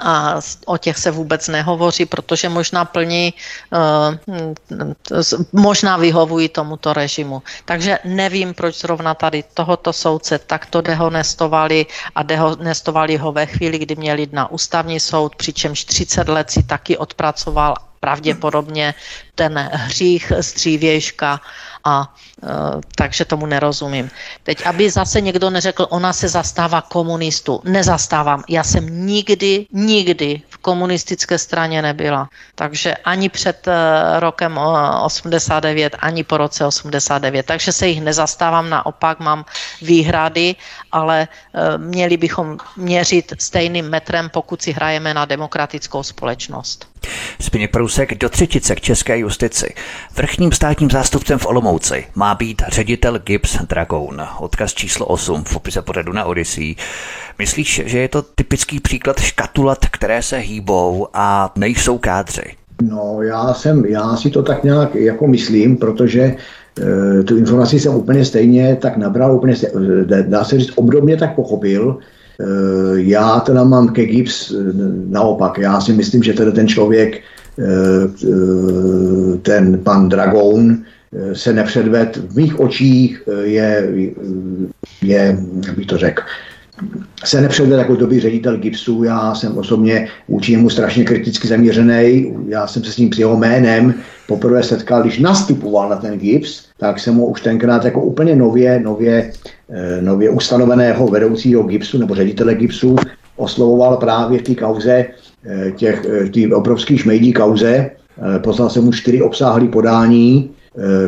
a o těch se vůbec nehovoří, protože možná plní, eh, možná vyhovují tomuto režimu. Takže nevím, proč zrovna tady tohoto soudce takto dehonestovali a dehonestovali ho ve chvíli, kdy měl jít na ústavní soud, přičemž 30 let si taky odpracoval pravděpodobně ten hřích z dřívějška a e, takže tomu nerozumím. Teď, aby zase někdo neřekl, ona se zastává komunistů. Nezastávám. Já jsem nikdy, nikdy v komunistické straně nebyla. Takže ani před e, rokem 89, ani po roce 89. Takže se jich nezastávám, naopak mám výhrady, ale e, měli bychom měřit stejným metrem, pokud si hrajeme na demokratickou společnost. Zbigněk Prousek do třetice k české justici. Vrchním státním zástupcem v Olomouci má být ředitel Gibbs Dragoun. Odkaz číslo 8 v popise pořadu na Odyssey. Myslíš, že je to typický příklad škatulat, které se hýbou a nejsou kádři? No, já jsem, já si to tak nějak jako myslím, protože e, tu informaci jsem úplně stejně tak nabral, úplně stejně, dá se říct, obdobně tak pochopil, Eh, já teda mám ke Gibbs eh, naopak. Já si myslím, že teda ten člověk, eh, ten pan Dragoun, se nepředved v mých očích, je, je jak bych to řekl, se nepředved jako dobrý ředitel Gipsu. Já jsem osobně vůči němu strašně kriticky zaměřený. Já jsem se s ním s jeho jménem poprvé setkal, když nastupoval na ten Gips, tak jsem ho už tenkrát jako úplně nově, nově, eh, nově ustanoveného vedoucího Gipsu nebo ředitele Gipsu oslovoval právě v té kauze, eh, těch, eh, tý obrovský šmejdí kauze. Poslal jsem mu čtyři obsáhlé podání,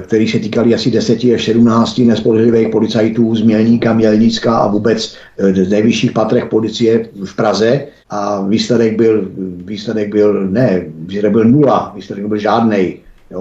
který se týkali asi 10 až 17 nespolehlivých policajtů z Mělníka, Mělnicka a vůbec z nejvyšších patrech policie v Praze. A výsledek byl, výsledek byl ne, výsledek byl nula, výsledek byl žádný.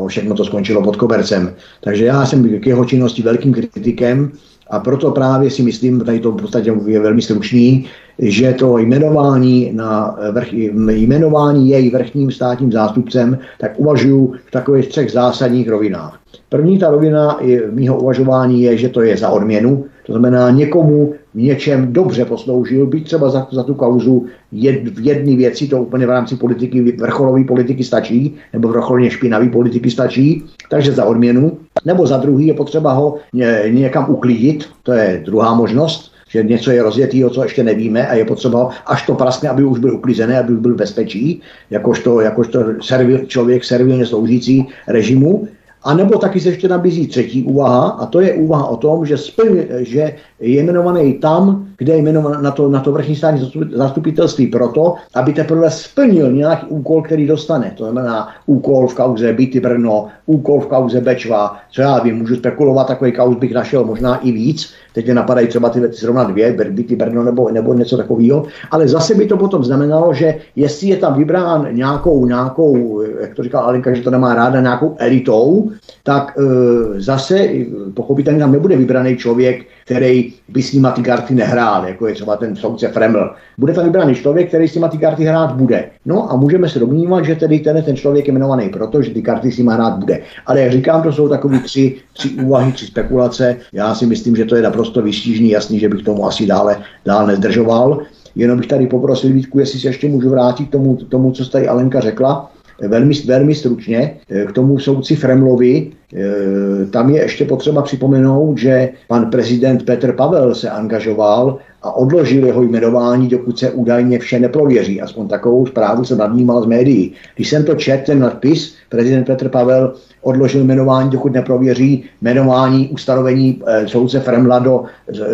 Všechno to skončilo pod kobercem. Takže já jsem k jeho činnosti velkým kritikem a proto právě si myslím, tady to v podstatě je velmi stručný, že to jmenování, na vrch, jmenování jej vrchním státním zástupcem, tak uvažuji v takových třech zásadních rovinách. První ta rovina mýho uvažování je, že to je za odměnu, to znamená někomu v něčem dobře posloužil, být třeba za, za tu kauzu jed, v jedné věci, to úplně v rámci politiky, vrcholové politiky stačí, nebo vrcholně špinavý politiky stačí, takže za odměnu, nebo za druhý je potřeba ho ně, někam uklidit, to je druhá možnost, že něco je rozjetýho, co ještě nevíme a je potřeba, až to praskne, aby už byl uklizený, aby už byl v bezpečí, jakožto, jakožto servil, člověk servilně sloužící režimu. A nebo taky se ještě nabízí třetí úvaha, a to je úvaha o tom, že, splň, že je jmenovaný tam, kde je jmenovaný na to, na to vrchní státní zastupitelství proto, aby teprve splnil nějaký úkol, který dostane. To znamená úkol v kauze Byty Brno, úkol v kauze Bečva, co já vím, můžu spekulovat, takový kauz bych našel možná i víc, teď mě napadají třeba ty zrovna dvě, Byty Brno nebo, nebo něco takového, ale zase by to potom znamenalo, že jestli je tam vybrán nějakou, nějakou, jak to říkal Alinka, že to nemá ráda, nějakou elitou, tak e, zase pochopitelně tam nebude vybraný člověk, který by s nima ty karty nehrál, jako je třeba ten soudce Freml. Bude tam vybraný člověk, který s nima ty karty hrát bude. No a můžeme se domnívat, že tedy ten, ten člověk je jmenovaný proto, že ty karty s nima hrát bude. Ale jak říkám, to jsou takové tři, tři úvahy, tři spekulace. Já si myslím, že to je naprosto vystižný, jasný, že bych tomu asi dále, dále nezdržoval. Jenom bych tady poprosil Vítku, jestli se ještě můžu vrátit k tomu, tomu co tady Alenka řekla velmi, velmi stručně k tomu soudci Fremlovi. E, tam je ještě potřeba připomenout, že pan prezident Petr Pavel se angažoval a odložil jeho jmenování, dokud se údajně vše neprověří. Aspoň takovou zprávu jsem nadnímal z médií. Když jsem to četl, ten nadpis, prezident Petr Pavel odložil jmenování, dokud neprověří jmenování ustanovení e, soudce Fremla do,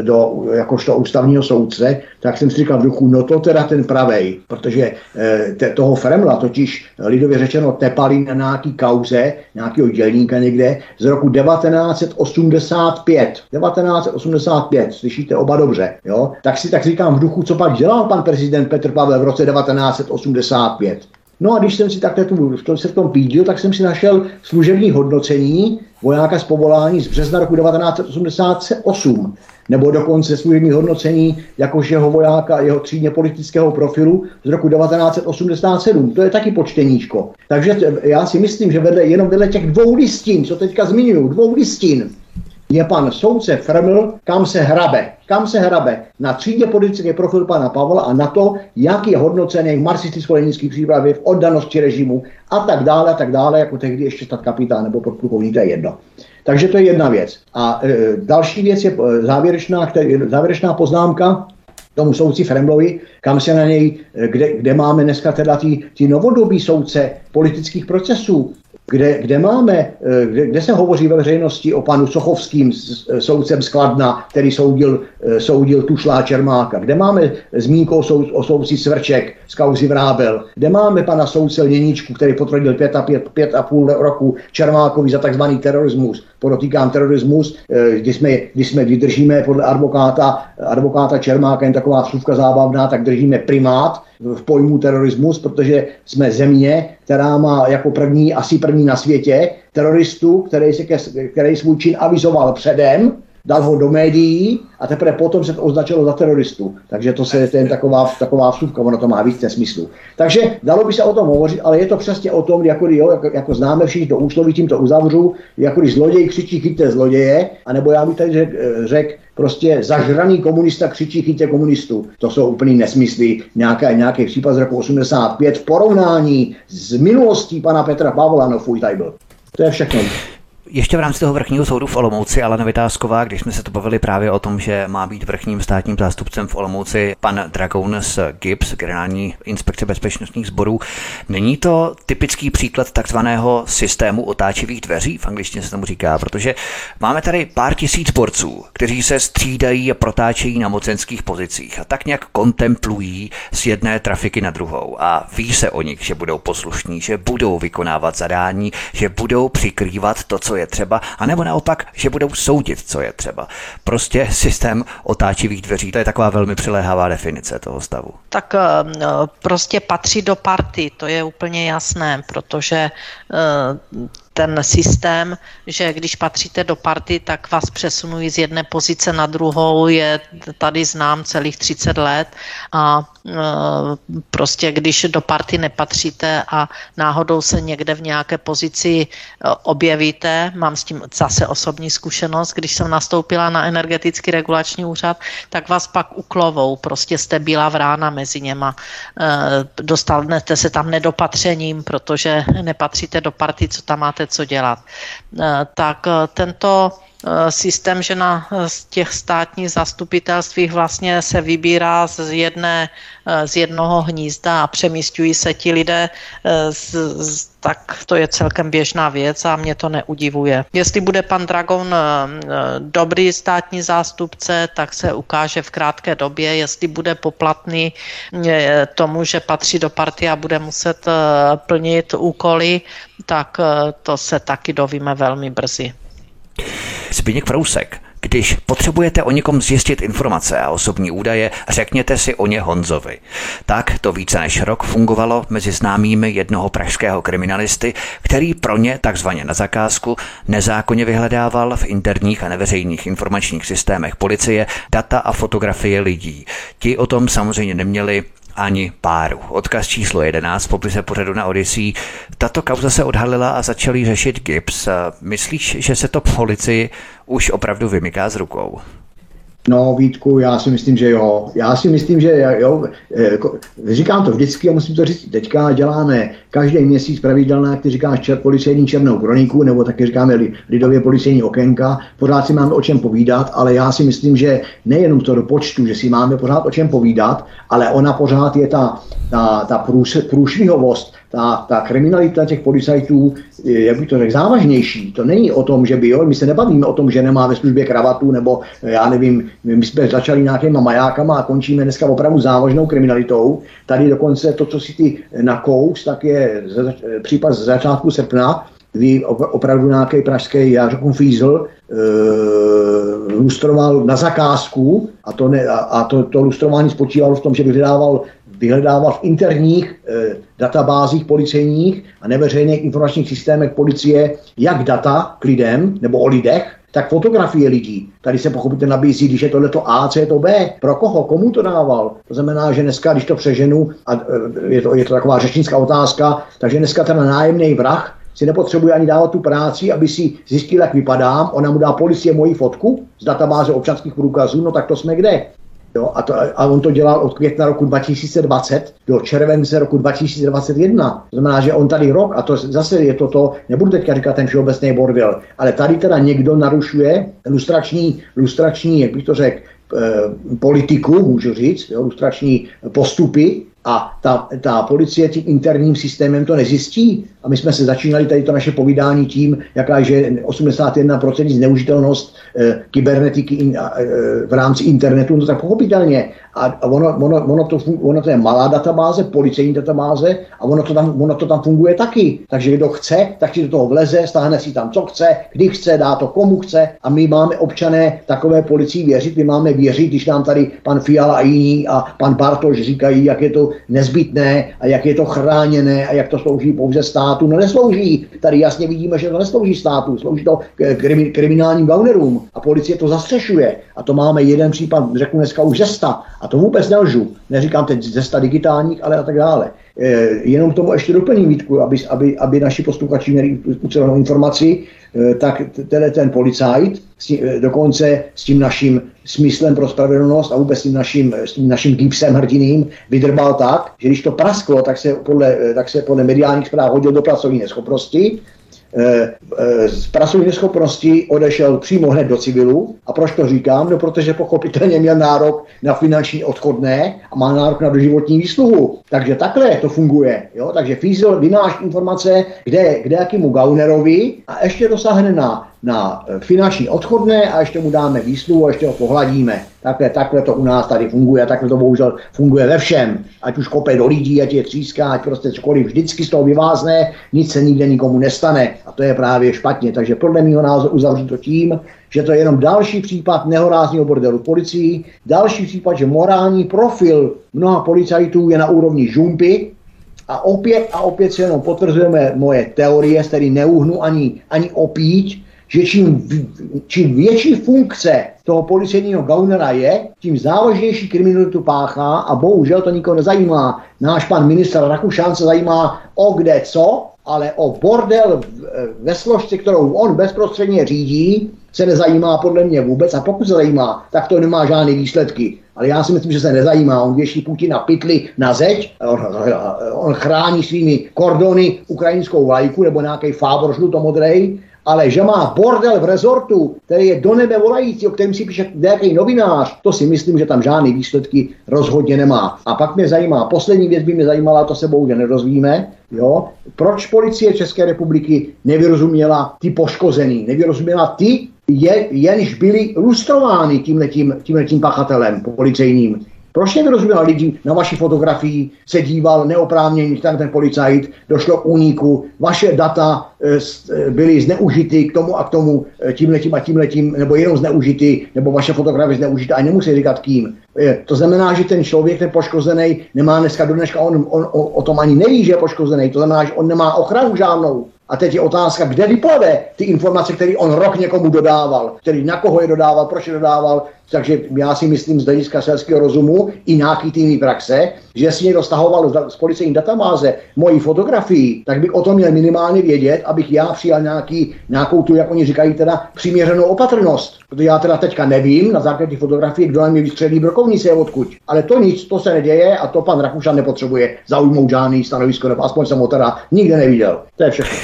do jakožto ústavního soudce, tak jsem si říkal v duchu, no to teda ten pravej, protože e, te, toho Fremla totiž lidově řečeno tepali na nějaký kauze, nějakého dělníka někde z roku 1985. 1985, slyšíte oba dobře, jo? Tak si tak říkám v duchu, co pak dělal pan prezident Petr Pavel v roce 1985. No a když jsem si takhle tu, v tom, se v tom pídil, tak jsem si našel služební hodnocení vojáka z povolání z března roku 1988, nebo dokonce služební hodnocení jakož jeho vojáka, jeho třídně politického profilu z roku 1987. To je taky počteníčko. Takže já si myslím, že vedle, jenom vedle těch dvou listin, co teďka zmiňuju, dvou listin, je pan soudce Freml, kam se hrabe. Kam se hrabe? Na třídě politické profil pana Pavla a na to, jak je hodnocený v marxisticko-leninské přípravě, v oddanosti režimu a tak dále, a tak dále, jako tehdy ještě stát kapitán nebo podplukovník, to je jedno. Takže to je jedna věc. A e, další věc je e, závěrečná, který, závěrečná poznámka tomu soudci Fremlovi, kam se na něj, e, kde, kde máme dneska teda ty, ty novodobí soudce politických procesů, kde, kde máme, eh, kde, kde se hovoří ve veřejnosti o panu Sochovským, eh, soudcem Skladna, který soudil, eh, soudil Tušlá Čermáka, kde máme zmínku o, sou, o soudci Svrček z kauzy Vrábel, kde máme pana soudce Lněničku, který potvrdil pět a, pět, pět a půl roku Čermákovi za takzvaný terorismus, podotýkám terorismus, kdy jsme, kdy jsme vydržíme podle advokáta, advokáta Čermáka, jen taková vsuvka zábavná, tak držíme primát v pojmu terorismus, protože jsme země, která má jako první, asi první na světě, teroristu, který, se ke, který svůj čin avizoval předem, dal ho do médií a teprve potom se to označilo za teroristu. Takže to, se, je jen taková, taková vsuvka, ono to má víc smyslu. Takže dalo by se o tom hovořit, ale je to přesně o tom, jako, jo, jako, jako známe všichni to úsloví, tím to uzavřu, jako když zloděj křičí chyťte zloděje, anebo já bych tady řekl, řek, prostě zažraný komunista křičí chytě komunistů. To jsou úplný nesmysly. Nějaký, nějaký případ z roku 85 v porovnání s minulostí pana Petra Pavla, no fuj, tady byl. To je všechno. Ještě v rámci toho vrchního soudu v Olomouci, Alena Vytázková, když jsme se to bavili právě o tom, že má být vrchním státním zástupcem v Olomouci pan Dragon z GIBS, generální inspekce bezpečnostních sborů, není to typický příklad takzvaného systému otáčivých dveří, v angličtině se tomu říká, protože máme tady pár tisíc borců, kteří se střídají a protáčejí na mocenských pozicích a tak nějak kontemplují z jedné trafiky na druhou. A ví se o nich, že budou poslušní, že budou vykonávat zadání, že budou přikrývat to, co je třeba, anebo naopak, že budou soudit, co je třeba. Prostě systém otáčivých dveří, to je taková velmi přiléhavá definice toho stavu. Tak eh, prostě patří do party, to je úplně jasné, protože eh, ten systém, že když patříte do party, tak vás přesunují z jedné pozice na druhou, je tady znám celých 30 let a e, prostě když do party nepatříte a náhodou se někde v nějaké pozici e, objevíte, mám s tím zase osobní zkušenost, když jsem nastoupila na energetický regulační úřad, tak vás pak uklovou, prostě jste bílá vrána mezi něma. E, dostanete se tam nedopatřením, protože nepatříte do party, co tam máte co dělat. Tak tento Eh, systém, že na eh, těch státních zastupitelstvích vlastně se vybírá z, jedné, eh, z jednoho hnízda a přemístují se ti lidé, z, z, tak to je celkem běžná věc a mě to neudivuje. Jestli bude pan Dragon dobrý státní zástupce, tak se ukáže v krátké době, jestli bude poplatný tomu, že patří do partie a bude muset plnit úkoly, tak to se taky dovíme velmi brzy. Zbigněk Prousek. Když potřebujete o někom zjistit informace a osobní údaje, řekněte si o ně Honzovi. Tak to více než rok fungovalo mezi známými jednoho pražského kriminalisty, který pro ně takzvaně na zakázku nezákonně vyhledával v interních a neveřejných informačních systémech policie data a fotografie lidí. Ti o tom samozřejmě neměli ani páru. Odkaz číslo 11 v popise pořadu na Odyssey. Tato kauza se odhalila a začali řešit Gibbs. Myslíš, že se to policii už opravdu vymyká z rukou? No, Vítku, já si myslím, že jo. Já si myslím, že jo. Eh, jako, říkám to vždycky a musím to říct. Teďka děláme každý měsíc pravidelná, jak ty říkáš, čer, policejní černou kroniku, nebo taky říkáme lidově policejní okénka. Pořád si máme o čem povídat, ale já si myslím, že nejenom to do počtu, že si máme pořád o čem povídat, ale ona pořád je ta, ta, ta průš, průšvihovost, ta, ta kriminalita těch policajtů, jak by to řekl, závažnější. To není o tom, že by, jo, my se nebavíme o tom, že nemá ve službě kravatu, nebo já nevím, my jsme začali nějakýma majákama a končíme dneska opravdu závažnou kriminalitou. Tady dokonce to, co si ty nakous, tak je případ z začátku srpna, kdy opravdu nějaký pražský, já řeknu Fízl, e, lustroval na zakázku a to, ne, a to, to lustrování spočívalo v tom, že vyhledával vyhledával v interních e, databázích policejních a neveřejných informačních systémech policie jak data k lidem nebo o lidech, tak fotografie lidí. Tady se pochopitelně nabízí, když je tohleto A, co je to B. Pro koho? Komu to dával? To znamená, že dneska, když to přeženu, a e, je to, je to taková řečnická otázka, takže dneska ten nájemný vrah si nepotřebuje ani dávat tu práci, aby si zjistil, jak vypadám. Ona mu dá policie moji fotku z databáze občanských průkazů, no tak to jsme kde? Jo, a, to, a on to dělal od května roku 2020 do července roku 2021. To znamená, že on tady rok, a to zase je to to, nebudu teďka říkat ten všeobecný bordel, ale tady teda někdo narušuje lustrační, lustrační jak bych to řekl, eh, politiku, můžu říct, jo, lustrační postupy a ta, ta policie tím interním systémem to nezjistí. A my jsme se začínali tady to naše povídání tím, jaká je 81% zneužitelnost e, kybernetiky in, e, v rámci internetu, no tak pochopitelně. A, a ono, ono, ono, to, ono to je malá databáze, policejní databáze a ono to, tam, ono to tam funguje taky. Takže kdo chce, tak si do toho vleze, stáhne si tam, co chce, kdy chce, dá to komu chce a my máme občané takové policii věřit, my máme věřit, když nám tady pan Fiala a jiní a pan Bartoš říkají, jak je to nezbytné a jak je to chráněné a jak to slouží pouze státu. No neslouží. Tady jasně vidíme, že to neslouží státu, slouží to krimi, kriminálním gaunerům a policie to zastřešuje. A to máme jeden případ, řeknu dneska už zesta. A to vůbec nelžu. Neříkám teď zesta digitálních, ale a tak dále. E, jenom tomu ještě doplním Vítku, aby, aby, aby naši posluchači měli ucelenou informaci, tak tenhle ten policajt, e, dokonce s tím naším smyslem pro spravedlnost a vůbec s tím naším, s tím naším gipsem hrdiným vydrbal tak, že když to prasklo, tak se podle, tak se podle mediálních zpráv hodil do pracovní neschopnosti Eh, eh, z pracovní neschopnosti odešel přímo hned do civilu. A proč to říkám? No, protože pochopitelně měl nárok na finanční odchodné a má nárok na doživotní výsluhu. Takže takhle to funguje. Jo? Takže Fízel vynáší informace, kde, kde jakýmu Gaunerovi a ještě dosáhne na na eh, finanční odchodné a ještě mu dáme výsluhu a ještě ho pohladíme. Takhle, takhle to u nás tady funguje a takhle to bohužel funguje ve všem. Ať už kope do lidí, ať je tříská, ať prostě cokoliv vždycky z toho vyvázne, nic se nikde nikomu nestane. A to je právě špatně. Takže podle mého názoru uzavřu to tím, že to je jenom další případ nehorázního bordelu policii, další případ, že morální profil mnoha policajtů je na úrovni žumpy, A opět a opět se jenom potvrzujeme moje teorie, z který neuhnu ani, ani opít, že čím, čím větší funkce toho policejního gaunera je, tím závažnější kriminalitu páchá a bohužel to nikoho nezajímá. Náš pan ministr Rakušan se zajímá o kde co, ale o bordel ve složce, kterou on bezprostředně řídí, se nezajímá podle mě vůbec a pokud se zajímá, tak to nemá žádné výsledky. Ale já si myslím, že se nezajímá. On věší Putina pytli na zeď, on, on chrání svými kordony ukrajinskou vlajku nebo nějaký fábor žlutomodrej ale že má bordel v rezortu, který je do nebe volající, o kterém si píše nějaký novinář, to si myslím, že tam žádný výsledky rozhodně nemá. A pak mě zajímá, poslední věc by mě zajímala, to se bohužel nerozvíme, jo, proč policie České republiky nevyrozuměla ty poškozený, nevyrozuměla ty, je, jenž byli lustrovány tímhletím, tímhletím pachatelem policejním. Proč nevyrozuměla lidi na vaší fotografii, se díval neoprávněně, tam ten policajt, došlo k úniku, vaše data e, e, byly zneužity k tomu a k tomu e, tímhletím a tímhletím, nebo jenom zneužity, nebo vaše fotografie zneužity a nemusí říkat kým. To znamená, že ten člověk, ten poškozený, nemá dneska do dneška, on, on o, o tom ani neví, že je poškozený, to znamená, že on nemá ochranu žádnou. A teď je otázka, kde vyplave ty informace, které on rok někomu dodával, který na koho je dodával, proč je dodával, takže já si myslím z hlediska selského rozumu i nějaký týmní praxe, že si někdo stahoval z policejní databáze moji fotografii, tak bych o tom měl minimálně vědět, abych já přijal nějaký, nějakou tu, jak oni říkají, teda přiměřenou opatrnost. Já teda teďka nevím na základě fotografie, kdo na mě vystřelí brokovnice odkud. Ale to nic, to se neděje a to pan Rakušan nepotřebuje zaujmout žádný stanovisko, nebo aspoň jsem ho teda nikde neviděl. To je všechno.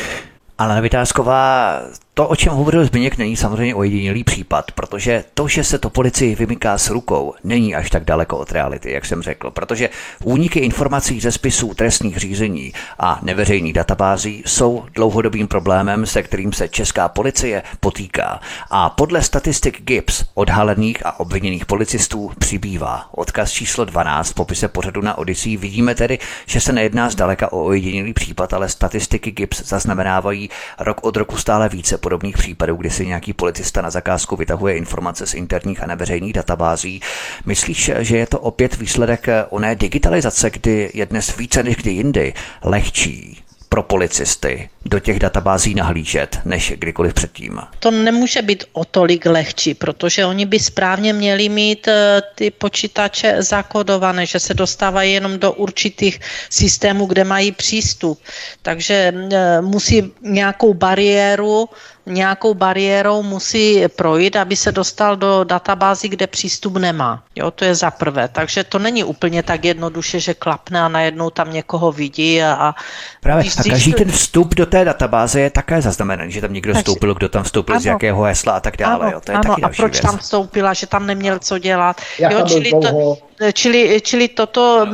Ale Vytázková to, o čem hovoril Zbyněk, není samozřejmě ojedinělý případ, protože to, že se to policii vymyká s rukou, není až tak daleko od reality, jak jsem řekl, protože úniky informací ze spisů trestních řízení a neveřejných databází jsou dlouhodobým problémem, se kterým se česká policie potýká. A podle statistik GIPS odhalených a obviněných policistů přibývá. Odkaz číslo 12 v popise pořadu na Odyssey vidíme tedy, že se nejedná zdaleka o ojedinělý případ, ale statistiky GIPS zaznamenávají rok od roku stále více podobných případů, kdy si nějaký policista na zakázku vytahuje informace z interních a neveřejných databází. Myslíš, že je to opět výsledek oné digitalizace, kdy je dnes více než kdy jindy lehčí pro policisty do těch databází nahlížet, než kdykoliv předtím? To nemůže být o tolik lehčí, protože oni by správně měli mít eh, ty počítače zakodované, že se dostávají jenom do určitých systémů, kde mají přístup. Takže eh, musí nějakou bariéru nějakou bariérou musí projít, aby se dostal do databází, kde přístup nemá. Jo, to je za prvé. Takže to není úplně tak jednoduše, že klapne a najednou tam někoho vidí. A, a Právě. A každý ten vstup do té databáze je také zaznamenaný, že tam někdo Takže, vstoupil, kdo tam vstoupil, ano, z jakého hesla a tak dále. Ano, jo, to je ano, taky a proč věc. tam vstoupila, že tam neměl co dělat. Jak jo, čili, to, čili, čili toto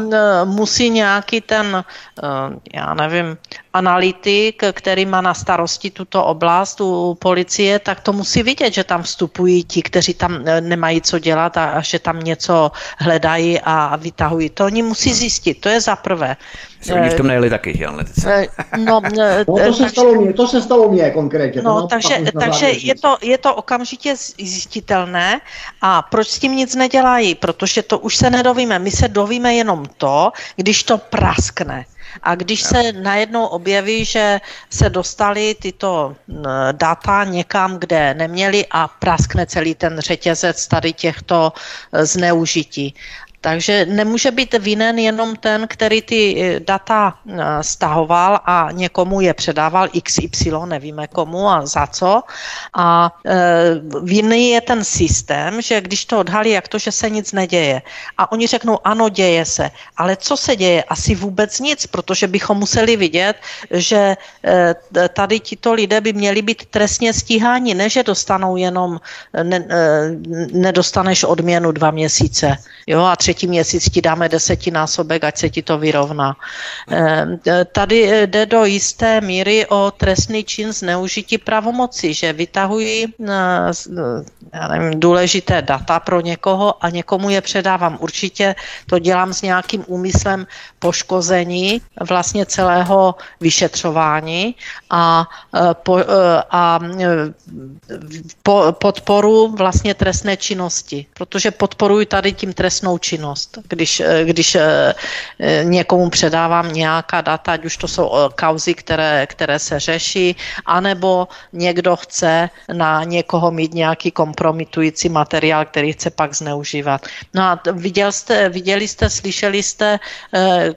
musí nějaký ten, já nevím, analytik, který má na starosti tuto oblast u policie, tak to musí vidět, že tam vstupují ti, kteří tam nemají co dělat a, a že tam něco hledají a vytahují. To oni musí zjistit, to je za prvé. Se oni v tom nejeli taky, že eh, No, *laughs* no, to, se stalo mě, to se stalo mě konkrétně. No, takže, takže je, to, je to okamžitě zjistitelné a proč s tím nic nedělají? Protože to už se nedovíme. My se dovíme jenom to, když to praskne. A když se najednou objeví, že se dostali tyto data někam, kde neměli a praskne celý ten řetězec tady těchto e, zneužití. Takže nemůže být vinen jenom ten, který ty eh, data eh, stahoval a někomu je předával XY, nevíme komu a za co. A e, vinný je ten systém, že když to odhalí, jak to, že se nic neděje. A oni řeknou, ano, děje se. Ale co se děje? Asi vůbec nic, protože bychom museli vidět, že tady tito lidé by měli být trestně stíháni, ne, že dostanou jenom, ne, nedostaneš odměnu dva měsíce. Jo, a tři třetí měsíc ti dáme desetinásobek, ať se ti to vyrovná. Ehm, tady jde do jisté míry o trestný čin zneužití pravomoci, že vytahují eh, já nevím, důležité data pro někoho a někomu je předávám. Určitě to dělám s nějakým úmyslem poškození vlastně celého vyšetřování a, eh, po, eh, a po, podporu vlastně trestné činnosti, protože podporuji tady tím trestnou činnost činnost. Když, když někomu předávám nějaká data, ať už to jsou kauzy, které, které se řeší, anebo někdo chce na někoho mít nějaký kompromitující materiál, který chce pak zneužívat. No a viděl jste, viděli jste, slyšeli jste,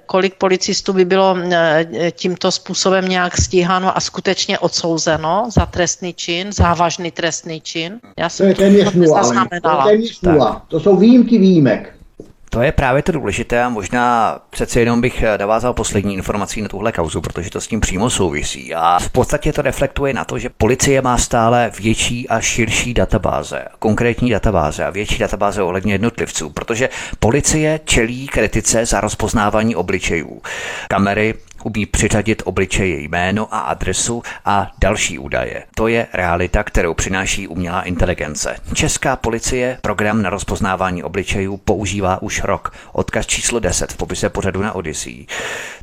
kolik policistů by bylo tímto způsobem nějak stíháno a skutečně odsouzeno za trestný čin, závažný trestný čin? Já jsem to je téměř nula, to, je téměř nula. to jsou výjimky výjimek. To je právě to důležité a možná přece jenom bych navázal poslední informací na tuhle kauzu, protože to s tím přímo souvisí. A v podstatě to reflektuje na to, že policie má stále větší a širší databáze, konkrétní databáze a větší databáze ohledně jednotlivců, protože policie čelí kritice za rozpoznávání obličejů. Kamery umí přiřadit obličeje jméno a adresu a další údaje. To je realita, kterou přináší umělá inteligence. Česká policie program na rozpoznávání obličejů používá už rok. Odkaz číslo 10 v popise pořadu na Odyssey.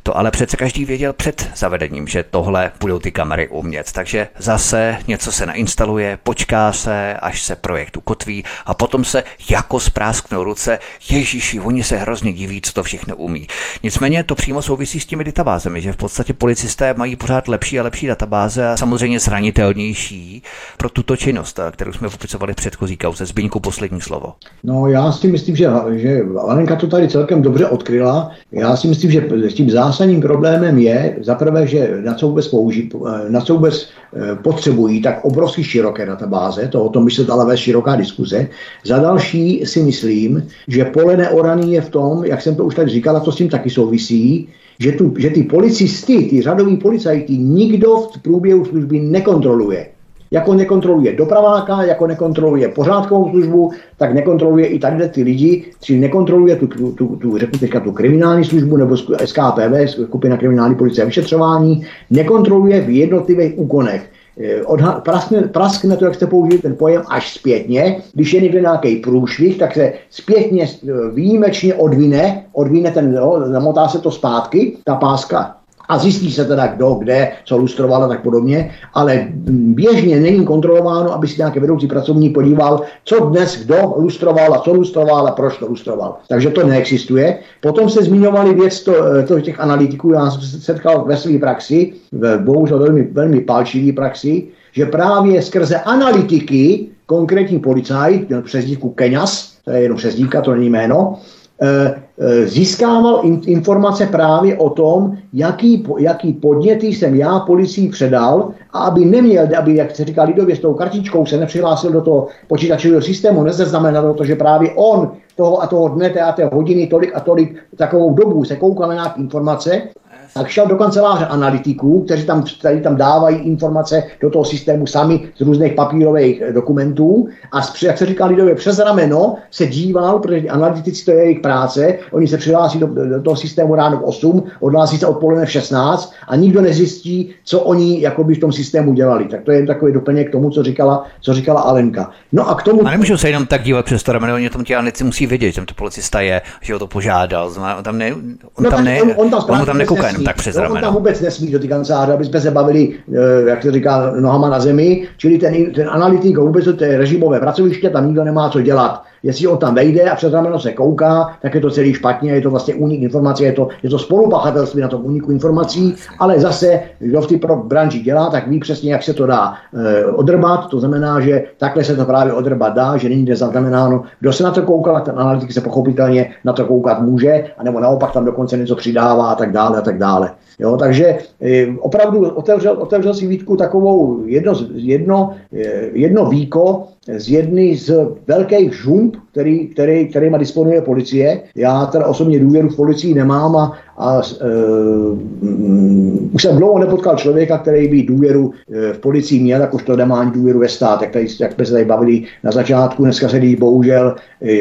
To ale přece každý věděl před zavedením, že tohle budou ty kamery umět. Takže zase něco se nainstaluje, počká se, až se projekt ukotví a potom se jako sprásknou ruce, ježíši, oni se hrozně diví, co to všechno umí. Nicméně to přímo souvisí s těmi databázemi, že v podstatě policisté mají pořád lepší a lepší databáze a samozřejmě zranitelnější pro tuto činnost, kterou jsme popisovali v předchozí kauze. Zbyňku poslední slovo. No já si myslím, že, že Alenka to tady celkem dobře odkryla. Já si myslím, že s tím zásadním problémem je zaprvé, že na co vůbec, použí, na co vůbec eh, potřebují tak obrovsky široké databáze, to o tom by se dala vést široká diskuze. Za další si myslím, že pole neoraný je v tom, jak jsem to už tady říkal, a to s tím taky souvisí, že, tu, že ty policisty, ty řadoví policajti, nikdo v průběhu služby nekontroluje. Jako nekontroluje dopraváka, jako nekontroluje pořádkovou službu, tak nekontroluje i tady ty lidi, čili nekontroluje tu, tu, tu, tu, řeknu teďka, tu kriminální službu nebo SKPV, skupina kriminální policie a vyšetřování, nekontroluje v jednotlivých úkonech. Eh, odha- praskne, praskne to, jak jste použili ten pojem, až zpětně. Když je někde nějaký průšvih, tak se zpětně eh, výjimečně odvine, odvine ten, jo, zamotá se to zpátky, ta páska a zjistí se teda kdo, kde, co lustroval a tak podobně, ale běžně není kontrolováno, aby si nějaký vedoucí pracovník podíval, co dnes kdo lustroval a co lustroval a proč to lustroval. Takže to neexistuje. Potom se zmiňovali věc to, to těch analytiků, já jsem se setkal ve své praxi, v bohužel velmi, velmi palčivý praxi, že právě skrze analytiky konkrétní policajt, přezdívku Keňas, to je jenom přezdívka, to není jméno, eh, získával informace právě o tom, jaký, jaký podněty jsem já policii předal a aby neměl, aby, jak se říká lidově, s tou kartičkou se nepřihlásil do toho počítačového systému, nezaznamenalo to, že právě on toho a toho dne, té a té hodiny, tolik a tolik, takovou dobu se koukal na informace tak šel do kanceláře analytiků, kteří tam, kteří tam dávají informace do toho systému sami z různých papírových eh, dokumentů a jak se říká lidově přes rameno se díval, protože analytici to je jejich práce, oni se přihlásí do, do toho systému ráno v 8, odhlásí se odpoledne v 16 a nikdo nezjistí, co oni jakoby v tom systému dělali. Tak to je takový doplněk k tomu, co říkala, co říkala Alenka. No a k tomu... A nemůžu se jenom tak dívat přes to rameno, oni tom ti analytici musí vědět, že tam to policista je, že ho to požádal, on tam ne, on no, tam, ne, on, on tam, on tam nekouká jenom tak přes rameno. On tam vůbec nesmí do ty kanceláře, aby jsme se bavili, eh, jak se říká, nohama na zemi, čili ten, ten analytik vůbec to je režimové pracoviště, tam nikdo nemá co dělat. Jestli on tam vejde a přes rameno se kouká, tak je to celý špatně, je to vlastně únik informací, je to, je to spolupachatelství na tom úniku informací, ale zase, kdo v té branži dělá, tak ví přesně, jak se to dá e, odrbat. To znamená, že takhle se to právě odrbat dá, že není zaznamenáno, kdo se na to koukal, ten analytik se pochopitelně na to koukat může, anebo naopak tam dokonce něco přidává a tak dále a tak dále. Jo, takže e, opravdu otevřel, otevřel si Vítku takovou jedno, jedno, e, jedno víko, z jedny z velkých žump, který, který, kterýma disponuje policie. Já teda osobně důvěru v policii nemám a, a uh, už jsem dlouho nepotkal člověka, který by důvěru uh, v policii měl, jakožto nemá ani důvěru ve stát, jak, tady, jak jsme se tady bavili na začátku. Dneska se jí bohužel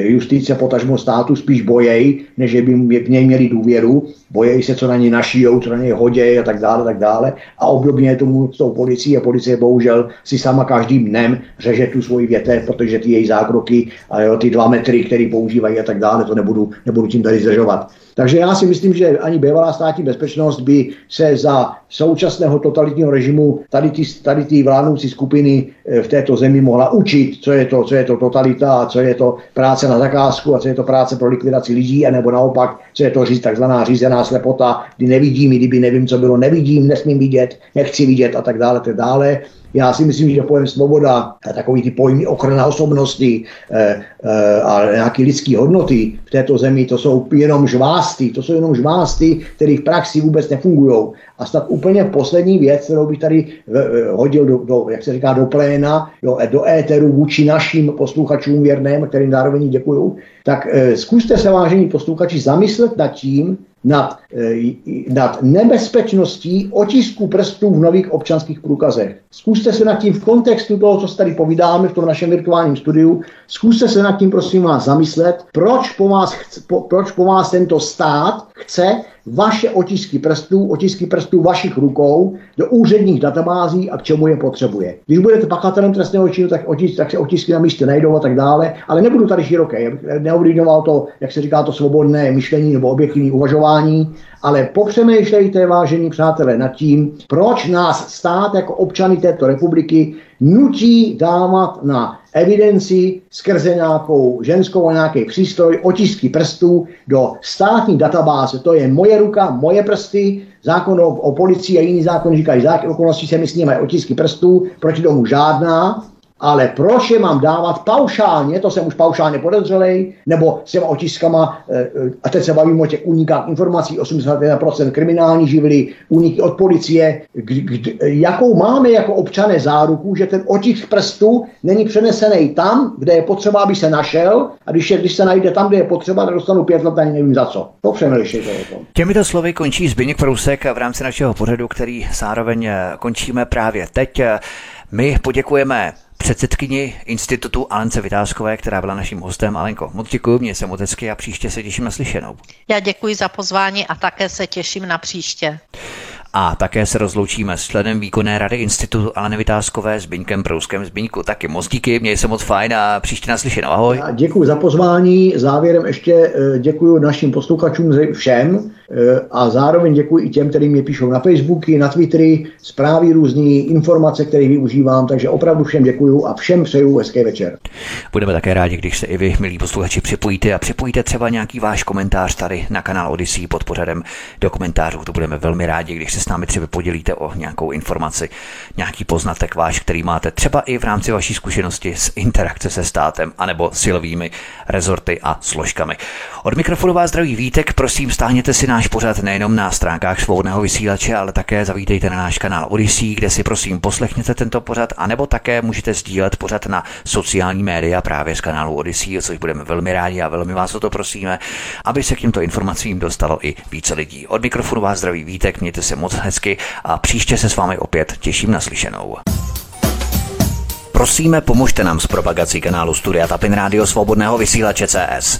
justice potažmo státu spíš bojej, než by v něj měli důvěru. Bojejí se, co na něj našijou, co na něj hodějí a tak dále, tak dále. A obdobně tomu s tou policií a policie bohužel si sama každým dnem řeže tu svoji větev, protože ty její zákroky a jo, ty dva dva metry, který používají a tak dále, to nebudu, nebudu tím tady zdržovat. Takže já si myslím, že ani bývalá státní bezpečnost by se za současného totalitního režimu tady ty, tady ty vládnoucí skupiny eh, v této zemi mohla učit, co je to, co je to totalita, co je to práce na zakázku a co je to práce pro likvidaci lidí, anebo naopak, co je to říct, takzvaná řízená slepota, kdy nevidím, kdyby nevím, co bylo, nevidím, nesmím vidět, nechci vidět a tak dále, tak dále. Já si myslím, že pojem svoboda, takový ty pojmy ochrana osobnosti e, e, a nějaké lidské hodnoty v této zemi, to jsou jenom žvásty, to jsou jenom žvásty, které v praxi vůbec nefungují. A snad úplně poslední věc, kterou bych tady e, hodil do, do, jak se říká, do pléna, do, do éteru vůči našim posluchačům věrným, kterým zároveň děkuju, tak zkuste se, vážení posluchači, zamyslet nad tím, nad, eh, nad nebezpečností otisku prstů v nových občanských průkazech. Zkuste se nad tím v kontextu toho, co tady povídáme v tom našem virtuálním studiu, zkuste se nad tím, prosím vás, zamyslet, proč po vás, chce, po, proč po vás tento stát chce vaše otisky prstů, otisky prstů vašich rukou do úředních databází a k čemu je potřebuje. Když budete pachatelem trestného činu, tak, otisk, tak se otisky na místě najdou a tak dále, ale nebudu tady široké, neovlivňoval to, jak se říká, to svobodné myšlení nebo objektivní uvažování, ale popřemýšlejte, vážení přátelé, nad tím, proč nás stát jako občany této republiky nutí dávat na evidenci skrze nějakou ženskou a nějaký přístroj otisky prstů do státní databáze. To je moje ruka, moje prsty, zákon o, o policii a jiný zákon říkají, zákon okolností se mi snímají otisky prstů, proti tomu žádná, ale proč je mám dávat paušálně, to jsem už paušálně podezřelej, nebo s těma otiskama, eh, eh, a teď se bavíme o těch únikách informací, 81% kriminální živly, úniky od policie, jakou máme jako občané záruku, že ten otisk prstu není přenesený tam, kde je potřeba, aby se našel, a když, je, když se najde tam, kde je potřeba, tak dostanu pět let, ani nevím za co. To přemýšlejte o tom. Těmito slovy končí Zbigněk Prousek v rámci našeho pořadu, který zároveň eh, končíme právě teď. My poděkujeme předsedkyni institutu Alence Vytázkové, která byla naším hostem. Alenko, moc děkuji, mě se moc hezky a příště se těším na slyšenou. Já děkuji za pozvání a také se těším na příště. A také se rozloučíme s členem výkonné rady institutu Aleny Vytázkové s Biňkem Prouskem Zbyňku. Taky moc díky, měj se moc fajn a příště naslyšenou. Ahoj. Děkuji za pozvání. Závěrem ještě eh, děkuji našim posluchačům všem a zároveň děkuji i těm, kteří mě píšou na Facebooky, na Twittery, zprávy různé, informace, které využívám, takže opravdu všem děkuji a všem přeju hezký večer. Budeme také rádi, když se i vy, milí posluchači, připojíte a připojíte třeba nějaký váš komentář tady na kanál Odyssey pod pořadem do komentářů. To budeme velmi rádi, když se s námi třeba podělíte o nějakou informaci, nějaký poznatek váš, který máte třeba i v rámci vaší zkušenosti s interakce se státem anebo silovými rezorty a složkami. Od mikrofonu vás zdraví Vítek, prosím stáhněte si náš pořad nejenom na stránkách svobodného vysílače, ale také zavítejte na náš kanál Odyssey, kde si prosím poslechněte tento pořad, anebo také můžete sdílet pořad na sociální média právě z kanálu Odyssey, což budeme velmi rádi a velmi vás o to prosíme, aby se k těmto informacím dostalo i více lidí. Od mikrofonu vás zdraví Vítek, mějte se moc hezky a příště se s vámi opět těším na slyšenou. Prosíme, pomožte nám s propagací kanálu Studia Tapin Rádio Svobodného vysílače CS.